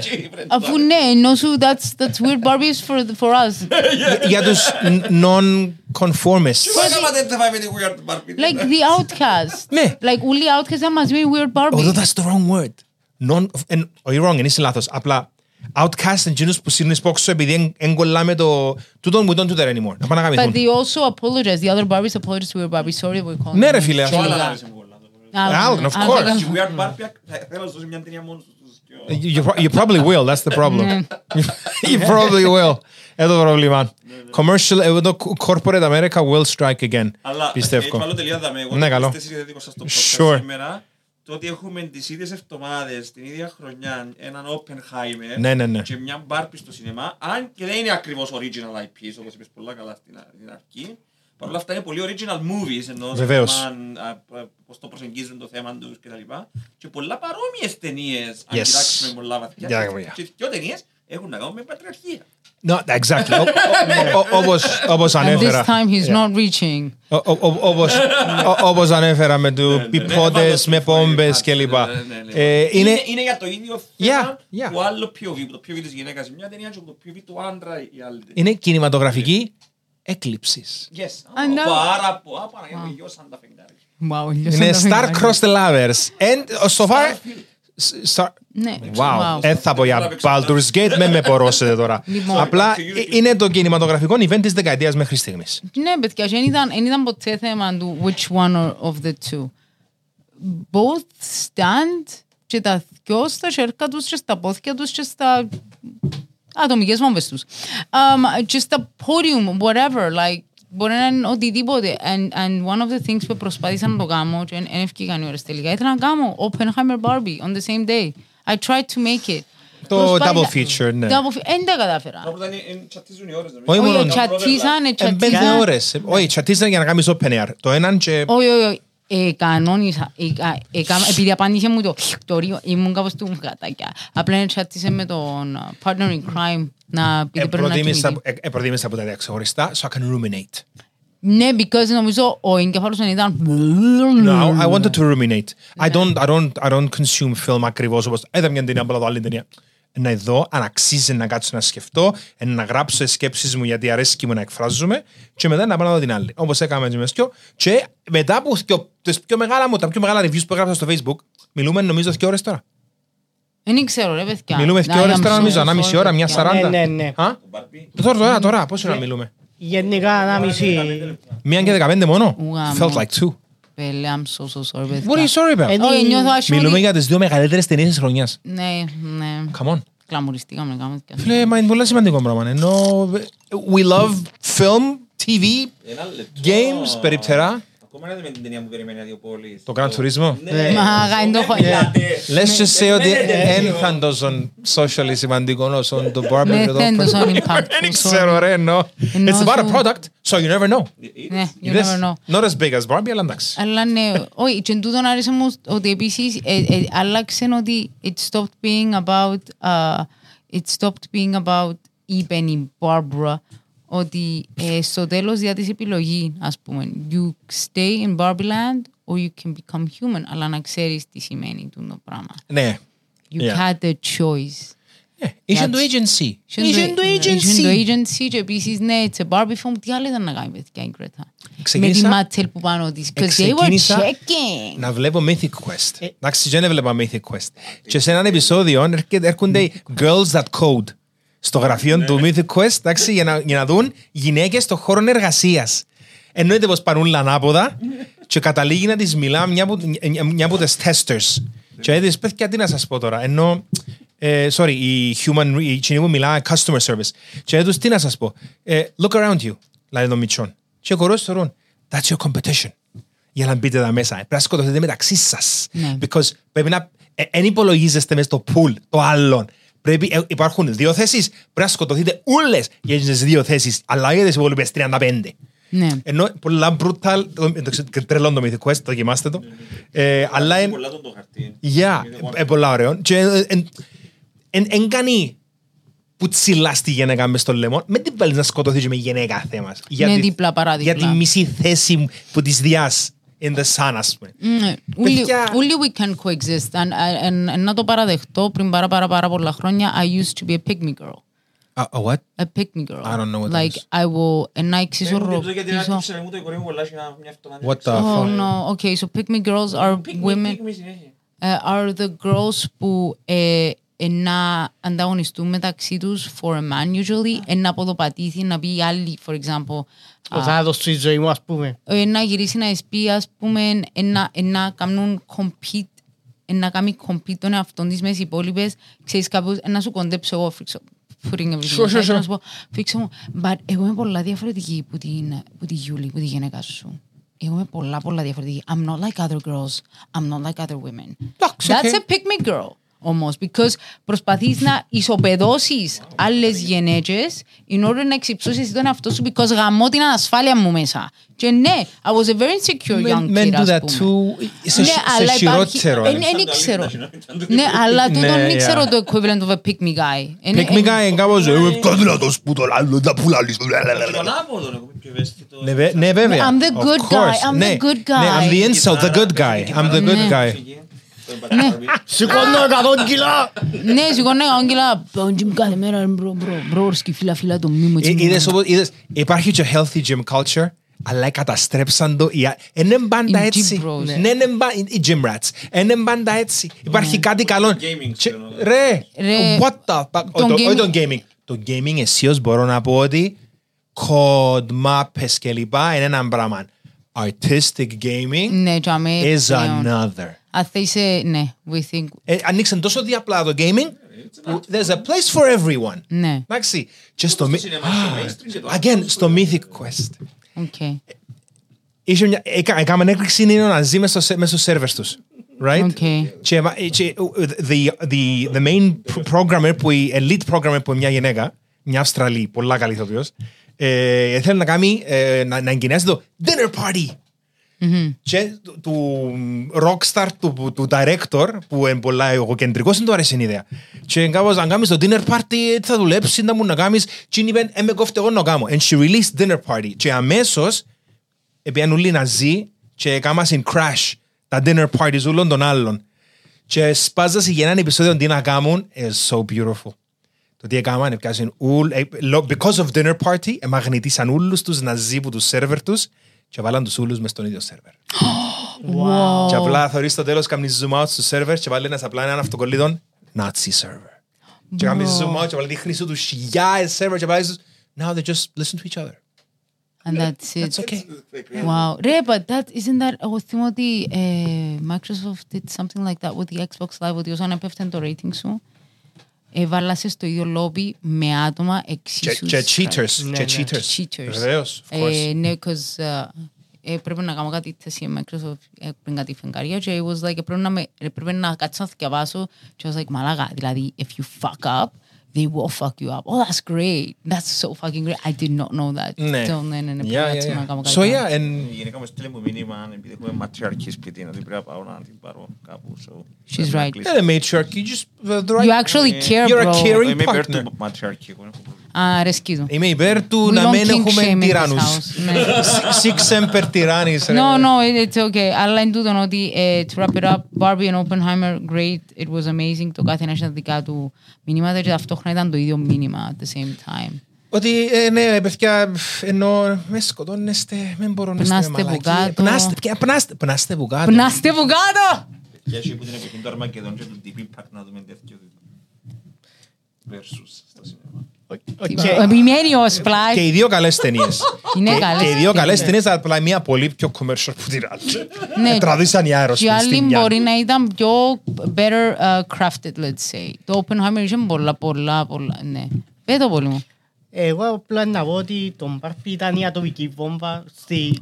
Και είπε, Αφού ναι, ενώ σου, that's, that's weird Barbies for, for us. Για τους non-conformists. Τι μας άμα δεν θα πάει με τη weird Barbie. Like the outcast. Ναι. Like όλοι οι outcasts ήταν μαζί με οι weird Although Barbies. that's the wrong word. non, εν, όχι wrong, εν είσαι λάθος. Απλά outcast εκείνους που σύρνεις πόξο επειδή δεν κολλάμε το τούτον we don't do that anymore. Να πάνε να But γαμηθούν. they also apologize. The other Barbies apologized to her Barbie. Sorry, we're calling Ναι, ρε you φίλε, Κι αυτό. όλα Τελικά. άρεσε μου πολλά. Alan, of Ah, course. okay. Και We Are Barbie, θα- θέλω να σου δώσω μια ταινία μόνο στους δυο. You, you probably will, that's the problem. you probably will. Εδώ το πρόβλημα. Commercial, εδώ το corporate America will strike again. Αλλά έτσι Πιστεύω. βάλω τελεία δαμε. Εγώ Ναι, ναι, καλό. καλό. δικό σας το Sure. podcast σήμερα. Το ότι έχουμε τις ίδιες εβδομάδες, την ίδια χρονιά, έναν Oppenheimer Ναι, ναι, ναι. και μια Barbie στο σινεμά, αν και δεν είναι ακριβώς original IPs, όπως είπες πολλά καλά στην α- στην αρχή, παρ' όλα αυτά είναι πολύ original movies, ενώ σε Βεβαίως. θέμα, α, α, πώς το προσεγγίζουν το θέμα τους κτλ. Και πολλά παρόμοιες ταινίες, αν Yes. κοιτάξουμε πολλά βαθιά. Yeah, και- yeah. Και δυο ταινίες έχουν να κάνουν με πατριαρχία. No, exactly. Ο- ο- ο- Όπως, όπως And this ανέφερα. time he's Yeah. not reaching. Ο- ο- ο- όπως, ο- όπως ανέφερα με του πιπότες, με πόμπες κλπ. Ναι, ναι, ναι. Ε, Είναι, Είναι, είναι για το ίδιο Yeah, θέμα yeah. που άλλο POV, που το POV της γυναίκας σε μια ταινία και το POV του άντρα η άλλη ταινία. είναι κινηματογραφική έκλειψης. Yes. I know. Πάρα πολλά, Παναγία μου, γιος σαν τα φεγγάρια. Wow, Είναι star-crossed lovers. And so far... Star... Ναι. Wow, δεν θα πω για Baldur's Gate, με με πορώσετε τώρα. Λοιπόν. Απλά ε, είναι το κινηματογραφικό event της δεκαετίας μέχρι στιγμής. Ναι, παιδιά, και δεν ήταν, δεν ήταν ποτέ θέμα του which one or- of the two. Both stand και τα δυο στα χέρια τους και στα πόθηκια τους και στα ατομικές βόμβες τους. Um, και στα podium, whatever, like, μπορεί να είναι οτιδήποτε. And, and one of the things που προσπάθησα να το κάνω και δεν ευκήκαν οι ώρες τελικά, ήθελα να κάνω Oppenheimer Barbie on the same day. I tried to make it. Το Προσπάθησα- double feature, ναι. Double feature, δεν τα κατάφερα. Τα πρώτα είναι- είναι- τσατίζουν οι ώρες. νομίζω. Όχι μόνο- Όχι, τσατίσαν, Ε, πέντε τσατίσαν. ώρες. Ε, Όχι, τσατίσαν για να κάνεις open air. Το έναν και... Όχι, όχι, όχι. Ε, κανόνισα, ε, κα- ε, κάμα- επειδή απάντησε μου το, το ρίο, ήμουν κάπως του γατάκια. Απλά τσάτισε με τον uh, partner in crime να πει Ε, ότι πρέπει να προτίμησα- κινηθεί. ε, ε, προτίμησα από τα δύο ξεχωριστά, so I can ruminate. Ναι, because νομίζω ο εγκέφαλος δεν ήταν... No, I wanted to ruminate. I don't, I don't, I don't consume film ακριβώς όπως είδα μια ταινία, απλά δω άλλη ταινία. Να δω αν αξίζει να κάτσω να σκεφτώ, ε, να γράψω τις σκέψεις μου γιατί αρέσκει μου να εκφράζομαι και μετά να πάω να δω την άλλη. Όπως έκαμε έτσι με σκιο. Και μετά από σκιο, τις πιο μεγάλα μου, τα πιο μεγάλα reviews που έγραψα στο facebook, μιλούμε νομίζω δύο ώρες τώρα. Δεν ξέρω ρε παιδιά. Μιλούμε δύο Να, ώρες I'm τώρα so νομίζω, ένα sorry, μισή ώρα, μια παιδιά. σαράντα. Ναι, ναι, ναι. Α; Το Barbie. Τώρα, τώρα, τώρα, πόσο ώρα μιλούμε; Γενικά ένα μισή. Μία και δεκαπέντε μόνο; Ουα, Felt ναι. like two. Πέλε, I'm so so sorry What are you παιδιά. sorry about? Ε, Όχι, νιώθω άσχημα. Μιλούμε ότι- για τις δύο μεγαλύτερες ταινίες της χρονιάς. Ναι, ναι. Come on. Κλαμουριστήκαμε κάμε και Φίλε, μα είναι πολύ σημαντικό πράγμα. Ενώ we love film, TV, Ένα λεπτό. games, περιπτερά. Ακόμα είναι με την ταινία που περιμένει δύο πόλεις. Το Gran Turismo; Ναι. Μα, γάιν το έχω- Let's just say ότι Μένετε δεν δύο. θα τόσο socially σημαντικό όσο το Barbie Ναι, και το δεν Oppenheimer. τόσο impactful, Δεν ξέρω ρε, εννοώ. Εννοώ It's about a σου- product, so you never know. Ναι, you Είδες; never know. Not as big as Barbie, αλλά εντάξει. Αλλά ναι, όχι, και τούτον άρεσε μου ότι επίσης ε, ε, άλλαξε ότι it stopped being about, uh, it stopped being about είπε η Barbara ότι ε, στο τέλος διά της επιλογής, ας πούμε, you stay in Barbie Land or you can become human, αλλά να ξέρεις τι σημαίνει τούτο πράγμα. Ναι. You Yeah. had the choice. Ε, Είχε το That's- agency. Είχε Είχε το Είχε το agency. agency και επίσης, ναι, it's a Barbie film, τι άλλο ήταν να κάνει παιδιά η Γκρέτα. Με τη Ξεκίνησα- μάτσελ που πάνω της, because they were Ξεκίνησα checking. να βλέπω Mythic Quest. Εντάξει, δεν έβλεπα Mythic Quest. Και σε έναν επεισόδιο έρχεται- έρχονται οι Girls That Code στο γραφείο του Mythic Quest εντάξει, για, να, για να δουν γυναίκες στον χώρο εργασίας. Εννοείται πως παρούν ανάποδα και καταλήγει να τις μιλά μια από, μια- μια από τις testers. Και έδειξε, παιδιά, τι να σας πω τώρα. Ενώ, ε, sorry, η human, η κοινή που μιλά customer service. Και έδειξε, τι να σας πω. Ε, look around you, λέει το Μιτσόν. Και οι κορός θεωρούν, that's your competition για να μπείτε εδώ μέσα. Πρέπει να σκοτωθείτε μεταξύ σας. Ναι. Because πρέπει να. Δεν υπολογίζεστε μέσα στο pool το άλλον. Πρέπει, ε, υπάρχουν δύο θέσεις. Πρέπει να σκοτωθείτε όλε για τι δύο θέσεις. Αλλά για τι υπόλοιπες 35. Ναι. Ενώ πολλά brutal. το- το ξέρω, Τρελό το Mythic Quest, δοκιμάστε το. Ε, αλλά είναι. Πολλά τον το χαρτί. Yeah, ε, πολλά ωραίο. Και ε, εν- εν- εν κάνει που τσιλά στη γυναίκα μες στο λαιμό, με την βάλεις να σκοτωθείς με γυναίκα θέμας. Για Ναι, τη- δίπλα, παράδειγμα. Για τη μισή θέση που της διάς in the sun, ας πούμε. Ναι, Όλοι Παιδιά- όλοι we can coexist. And, and, and να το παραδεχτώ, πριν πάρα πάρα πάρα πολλά χρόνια, I used to be a pick me girl. A, a what? A pick me girl. I don't know what that like, is. I will, and να Εγώ εξισορροπήσω. γιατί άκουσα μου το η κορή μου πολλά και να μια αυτό να What the Oh fuck? no, okay, so pick me girls are women. Pick me συνέχεια. ε, are the girls που ε, ε, να ανταγωνιστούν μεταξύ τους for a man usually, ε, να ποδοπατήσει, να πει η άλλη, for example, Το θάνατος στη ζωή μου, ας πούμε. ε, να γυρίσει να εισπεί, ας πούμε, ε, να, ε, να κάνουν compete, ε, να κάνει compete τον εαυτόν της με τις υπόλοιπες, ξέρεις κάποιος, ε, να σου κοντέψω εγώ, φρίξω, putting everything Sure, sure, aside, sure. να σου πω, φίξε μου, but εγώ είμαι πολλά διαφορετική που την, που τη Γιούλη, που τη γυναίκα σου. Εγώ είμαι πολλά, πολλά διαφορετική. I'm not like other girls. I'm not like other women. Εντάξει, That's οκ. a pick me girl. Όμως, because προσπαθείς να ισοπεδώσεις άλλες γεναίτζες in order να εξυψώσεις εσύ τον εαυτό σου because γαμώ την ανασφάλεια μου μέσα. Και ναι, I was a very insecure young Men kid, do ας that πούμε. too. Σε, Ναι, σε αλλά υπάρχει- χειρότερο. ε, ναι. ναι, δεν ξέρω. Ήταν το Ναι, αλλά τούτο Ναι, δεν ξέρω yeah. το equivalent of a pick me guy. Είναι- Pick me guy είναι κάπως... «Ε, είμαι πιο δυνατός που τον άλλο, τα πουλάλεις». Τον άποδο, εγώ πιο ευαίσθητο. Ναι, βε- Ναι, βέβαια. I'm the Of good guy, course. I'm the Ναι, good Ναι, I'm the guy. insult, the good guy. I'm the good Ναι. guy. Σηκώνω 100 κιλά! Ναι, σηκώνω αγγελά. Gym κάθε μέρα, μπρο, μπρο, μπρο, σκυφίλα, φύλλα το μήμο. Ε, Είδες όπως, είδες, υπάρχει και healthy gym culture, αλλά καταστρέψαν το. Είναι πάντα Οι gym έτσι. bros. Ναι, είναι μπα- οι gym rats. Είναι πάντα έτσι. Υπάρχει κάτι καλό. gaming, Και- ξέρω. Ρε, Ρε, what the fuck. το Όχι το- όχι gaming- το gaming. Το gaming αισίως μπορώ να πω ότι κοντμάπες και λοιπά είναι ένα πράγμα. Artistic gaming Ναι, και αμέ, is πλέον. another. Αν είσαι, ναι, we think, Ε, ανοίξαν τόσο διαπλά το gaming που there's a place for everyone. ναι, Εντάξει. Και στο, μη- σινεμά, στο mainstream και το again, στο Mythic Quest. οκ. Είχε μια, έκα, έκαμε έκρηξη είναι να ζει μες στο, μες στο servers τους. Right? Οκ. Και, μα- και, the, the, the main pro- programmer, που, η elite programmer που είναι μια γυναίκα, μια Αυστραλή, πολλά καλή ηθοποιός, ε, θέλει να κάνει, ε, να, να εγκαινιάσει το dinner party. Και του, του rockstar, του, του director, που είναι πολλά εγωκεντρικός, δεν του αρέσει η ιδέα. Και κάπως, αν κάνεις το dinner party, τι θα δουλέψεις, να μου να κάνεις. Και είπε, ε, με κόφτε εγώ να κάνω. And she released dinner party. Και αμέσως, επειδή όλοι να ζει, και έκαναν crash τα dinner parties όλων των άλλων. Και σπάζασαν για έναν επεισόδιο τι να κάνουν, is so beautiful. Το τι έκαναν, έπιασαν ούλ, ε, lo- because of dinner party, εμαγνητήσαν όλους τους ναζί που τους σερβερ τους και βάλαν τους όλους μες στον ίδιο σερβερ. Και απλά θωρείς στο τέλος κάνεις zoom out στο σερβερ και βάλει ένας απλά έναν αυτοκολλήτων Nazi server. Και κάνεις zoom out και βάλει δείχνεις τους χιλιάδες σερβερ και βάλεις τους Now they just listen to each other. And that's it. It's okay. Wow. Ρε, but that, isn't that, εγώ θυμώ ότι ε, Microsoft did something like that with the Xbox Live, ότι όσον έπεφτε το rating σου, έβαλασαι στο ίδιο lobby με άτομα Και, εξίσου. και cheaters. Ναι, Και ναι. cheaters. Cheaters. Βεβαίως, of course. Ε, ναι, because uh, ε, πρέπει να κάνω κάτι θέση με Microsoft ε, πριν κάτι φεγγαρία και it was like, πρέπει να, με, ε, πρέπει να κάτσω να θυκευάσω και I was like, μαλάκα, δηλαδή, if you fuck up, they will fuck you up. Oh, that's great. That's so fucking great. I did not know that. Ναι. So, ναι, ναι, ναι, πρέπει Yeah, να yeah, κάτσω να yeah. κάνω κάτι So άλλο. yeah, and Η γυναίκα μου στείλε μου μήνυμα επειδή έχουμε ματριαρχή σπίτι ότι πρέπει να πάω να την πάρω κάπου. so She's πρέπει να right. κλείσω. yeah, the matriarch, you just the, the right. You actually care, You're a bro. caring Είμαι υπέρ partner. του ματριαρχή. εγώ δεν έχω πρόβλημα. Α, αρέσκει του. Είμαι υπέρ του We να don't μην kink έχουμε shame in this τυράννους. house. Ναι. Six emper τυράννης. ρε. No, no, it- it's okay. Αλλά είναι τούτο ότι, ε, to wrap it up, Barbie and Oppenheimer, great, it was amazing. Το κάθε ένα είχε τα δικά του μηνύματα και ταυτόχρονα ήταν το ίδιο μήνυμα at the same time. Ότι ε, ναι, παιδιά, ενώ με σκοτώνεστε, δεν μπορώ να είστε Πνάστε μαλακοί. που κάτω. Πνάστε, παιδιά, πνάστε, πνάστε που κάτω. Πνάστε που κάτω! Για εσύ που την εποχή του Αρμακεδόν και του Deep Impact να δούμε τέτοιο versus στα σινεμά. Επιμένει ο Splash. Και οι δύο καλές ταινίες. Είναι Και- καλές Και οι δύο καλές ταινίες. ταινίες, απλά μία πολύ πιο commercial που την άλλη. Ναι. Ε, Τραβήσαν οι Και Aerosmith οι άλλοι στη μια. μπορεί να ήταν πιο better uh, crafted, let's say. Το Oppenheimer είχε πολλά, πολλά, πολλά, ναι. Πες το πολύ μου. Εγώ απλά να πω ότι το Barbie ήταν η ατομική βόμβα στη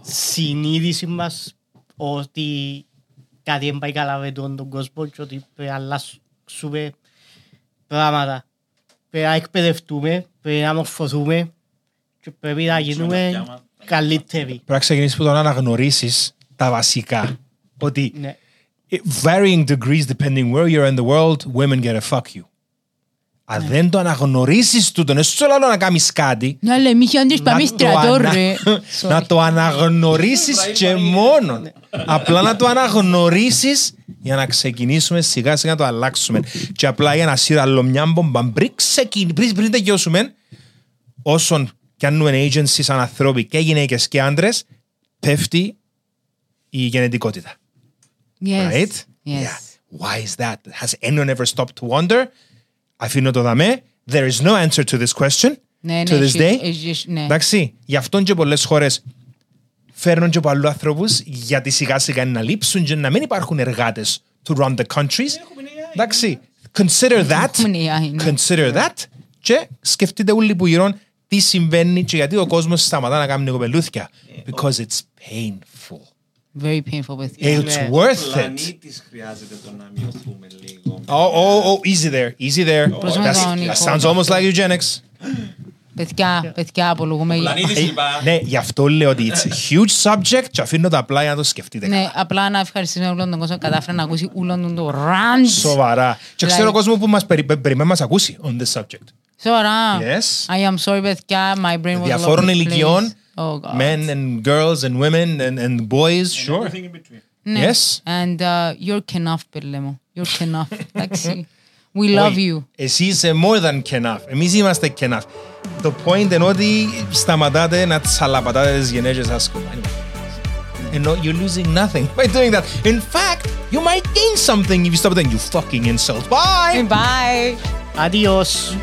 συνείδηση μας ότι κάτι δεν πάει καλά με τον, τον κόσμο και ότι πρέπει να αλλάξουμε πράγματα. Πρέπει να εκπαιδευτούμε, πρέπει να μορφωθούμε και πρέπει να γίνουμε καλύτεροι. Πρέπει να ξεκινήσεις που το να αναγνωρίσεις τα βασικά. Ότι Ναι. it- varying degrees depending where you're in the world, women get a fuck you. Αν δεν το αναγνωρίσεις τούτο, είναι σου λέω να κάνεις κάτι, Να λέμε, είχε αντίς πάμε να στρατό, το, ανα- ρε. να το αναγνωρίσεις και μόνο. Απλά να το αναγνωρίσεις για να ξεκινήσουμε σιγά σιγά να το αλλάξουμε. Και απλά για να σύρω άλλο μια μπομπα πριν, ξεκινη- πριν, πριν τελειώσουμε, όσον κάνουμε agency σαν ανθρώποι και γυναίκες και άντρες, πέφτει η γενετικότητα. Yes. Right? Yes. Yeah. Why is that? Has anyone ever stopped to wonder? Αφήνω το δαμέ. There is no answer to this question. Ναι, to ναι, this έχει- day. έχει- ναι. Εντάξει, γι' αυτόν και πολλές χώρες φέρνουν και από άλλους άνθρωπους γιατί σιγά σιγά είναι να λείψουν και να μην υπάρχουν εργάτες to run the countries. Εντάξει, consider that. Έχουμε AI, ναι. Consider that. Και σκεφτείτε όλοι που γύρω τι συμβαίνει και γιατί ο κόσμος σταματά να κάνει κοπελούθια. Because it's painful. Very painful with you. It's Ναι. worth it. πλανήτης χρειάζεται το να μειωθούμε λίγο. Oh, oh, oh, easy there, easy there. Προς με That's- τον that Νίκο; sounds almost like eugenics. Παιδιά, παιδιά, απολογούμε. Πλανήτης Ε, είπα. Ναι, γι' αυτό λέω ότι it's a huge subject και αφήνω τα απλά για να το σκεφτείτε. Ναι, απλά να ευχαριστήσουμε όλον τον κόσμο που κατάφερε να ακούσει όλον τον το rant. Σοβαρά. Και ξέρω Δηλαδή- κόσμος που μας περι- πε- περιμένει να μας ακούσει on this subject. Σοβαρά. Yes. I am sorry, παιδιά. My brain was all Διαφόρων over the ηλικιών, place. Oh, God. men and girls and women and, and boys, sure. Everything in between. Ναι. Yes. And uh, you're enough, πέλε μου. You're enough. Εντάξει. We love Όχι. you. Εσύ είσαι more than enough. Εμείς είμαστε enough. Το point είναι ότι σταματάτε να τσαλαπατάτε τις γενέργειες σας. And no, you're losing nothing by doing that. In fact, you might gain something if you stop doing you fucking insult. Bye! Bye. Adios.